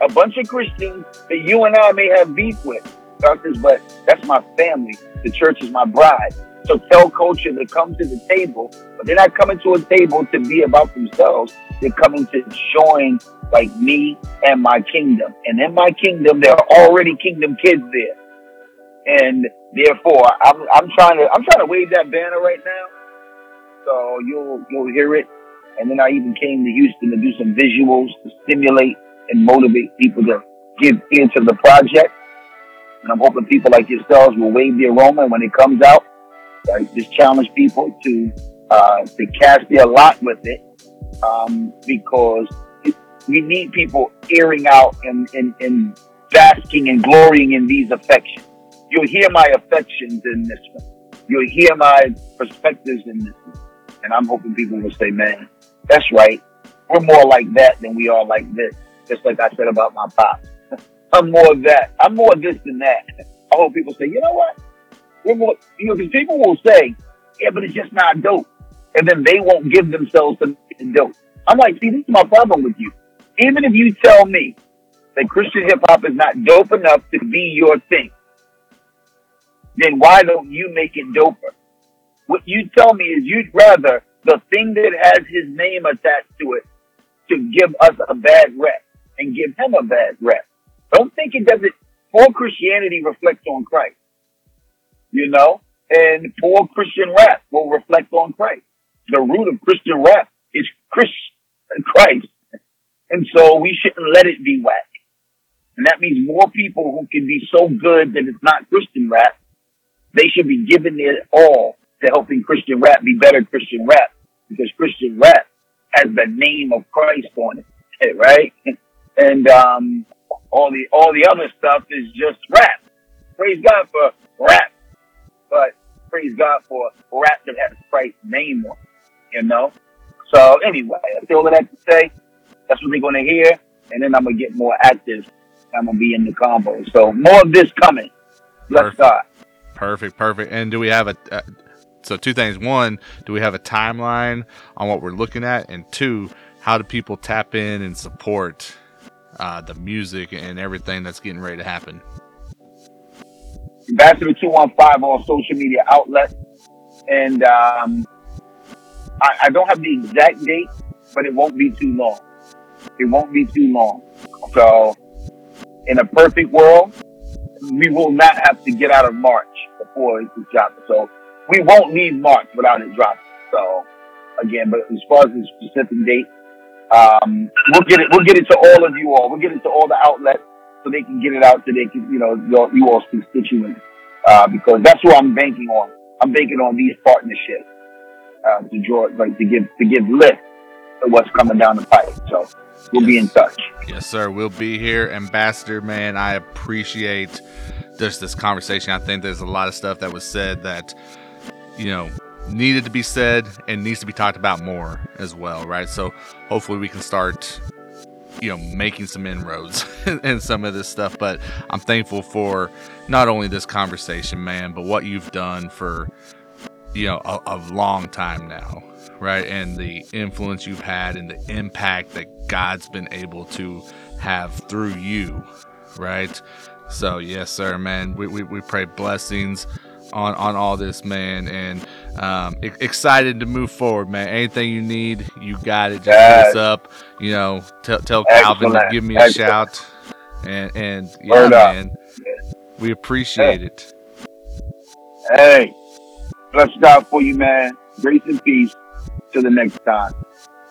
A bunch of Christians that you and I may have beef with, doctors, but that's my family. The church is my bride. So tell culture to come to the table, but they're not coming to a table to be about themselves. They're coming to join like me and my kingdom. And in my kingdom, there are already kingdom kids there. And therefore, I'm, I'm trying to, I'm trying to wave that banner right now. So you'll, you'll hear it. And then I even came to Houston to do some visuals to stimulate and motivate people to give into the project. And I'm hoping people like yourselves will wave the aroma when it comes out. I just challenge people to uh, to cast their lot with it um, because we need people airing out and, and, and basking and glorying in these affections. You'll hear my affections in this one. You'll hear my perspectives in this one. And I'm hoping people will say, man, that's right. We're more like that than we are like this. Just like I said about my pop. I'm more of that. I'm more of this than that. I hope people say, you know what? You know, because people will say, yeah, but it's just not dope. And then they won't give themselves to dope. I'm like, see, this is my problem with you. Even if you tell me that Christian hip hop is not dope enough to be your thing, then why don't you make it doper? What you tell me is you'd rather the thing that has his name attached to it to give us a bad rep and give him a bad rep. Don't think it doesn't. All Christianity reflects on Christ, you know, and poor Christian rap will reflect on Christ. The root of Christian rap is Christ, Christ. And so we shouldn't let it be whack. And that means more people who can be so good that it's not Christian rap, they should be giving it all to helping Christian rap be better Christian rap because Christian rap has the name of Christ on it, right? And um, all the all the other stuff is just rap. Praise God for rap, but praise God for rap that has Christ's name on it, you know. So anyway, that's all that to say. That's what we're going to hear, and then I'm gonna get more active. I'm gonna be in the combo. So more of this coming. Let's start. Perfect, perfect. And do we have a? Uh, so two things. One, do we have a timeline on what we're looking at? And two, how do people tap in and support uh, the music and everything that's getting ready to happen? Ambassador two one five on social media outlets, and um, I, I don't have the exact date, but it won't be too long. It won't be too long. So, in a perfect world, we will not have to get out of March before it's dropping. So we won't leave March without it dropping. So again, but as far as the specific date, um, we'll get it. We'll get it to all of you all. We'll get it to all the outlets so they can get it out so they can, you know, your, you all's constituents. Uh, because that's what I'm banking on. I'm banking on these partnerships uh, to draw, like to give to give lift to what's coming down the pipe. So we'll yes. be in touch. Yes, sir. We'll be here, Ambassador. Man, I appreciate just this conversation. I think there's a lot of stuff that was said that you know, needed to be said and needs to be talked about more as well, right? So hopefully we can start, you know, making some inroads and some of this stuff. But I'm thankful for not only this conversation, man, but what you've done for, you know, a, a long time now, right? And the influence you've had and the impact that God's been able to have through you, right? So, yes, sir, man, we, we, we pray blessings on on all this, man, and um, excited to move forward, man. Anything you need, you got it. Just hit us up. You know, t- tell Calvin to give me a Excellent. shout, and and yeah, Word man, up. we appreciate hey. it. Hey, bless God for you, man. Grace and peace. Till the next time.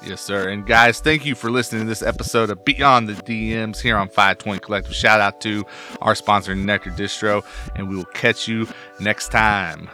Yes, sir. And guys, thank you for listening to this episode of Beyond the DMs here on 520 Collective. Shout out to our sponsor, Nectar Distro, and we will catch you next time.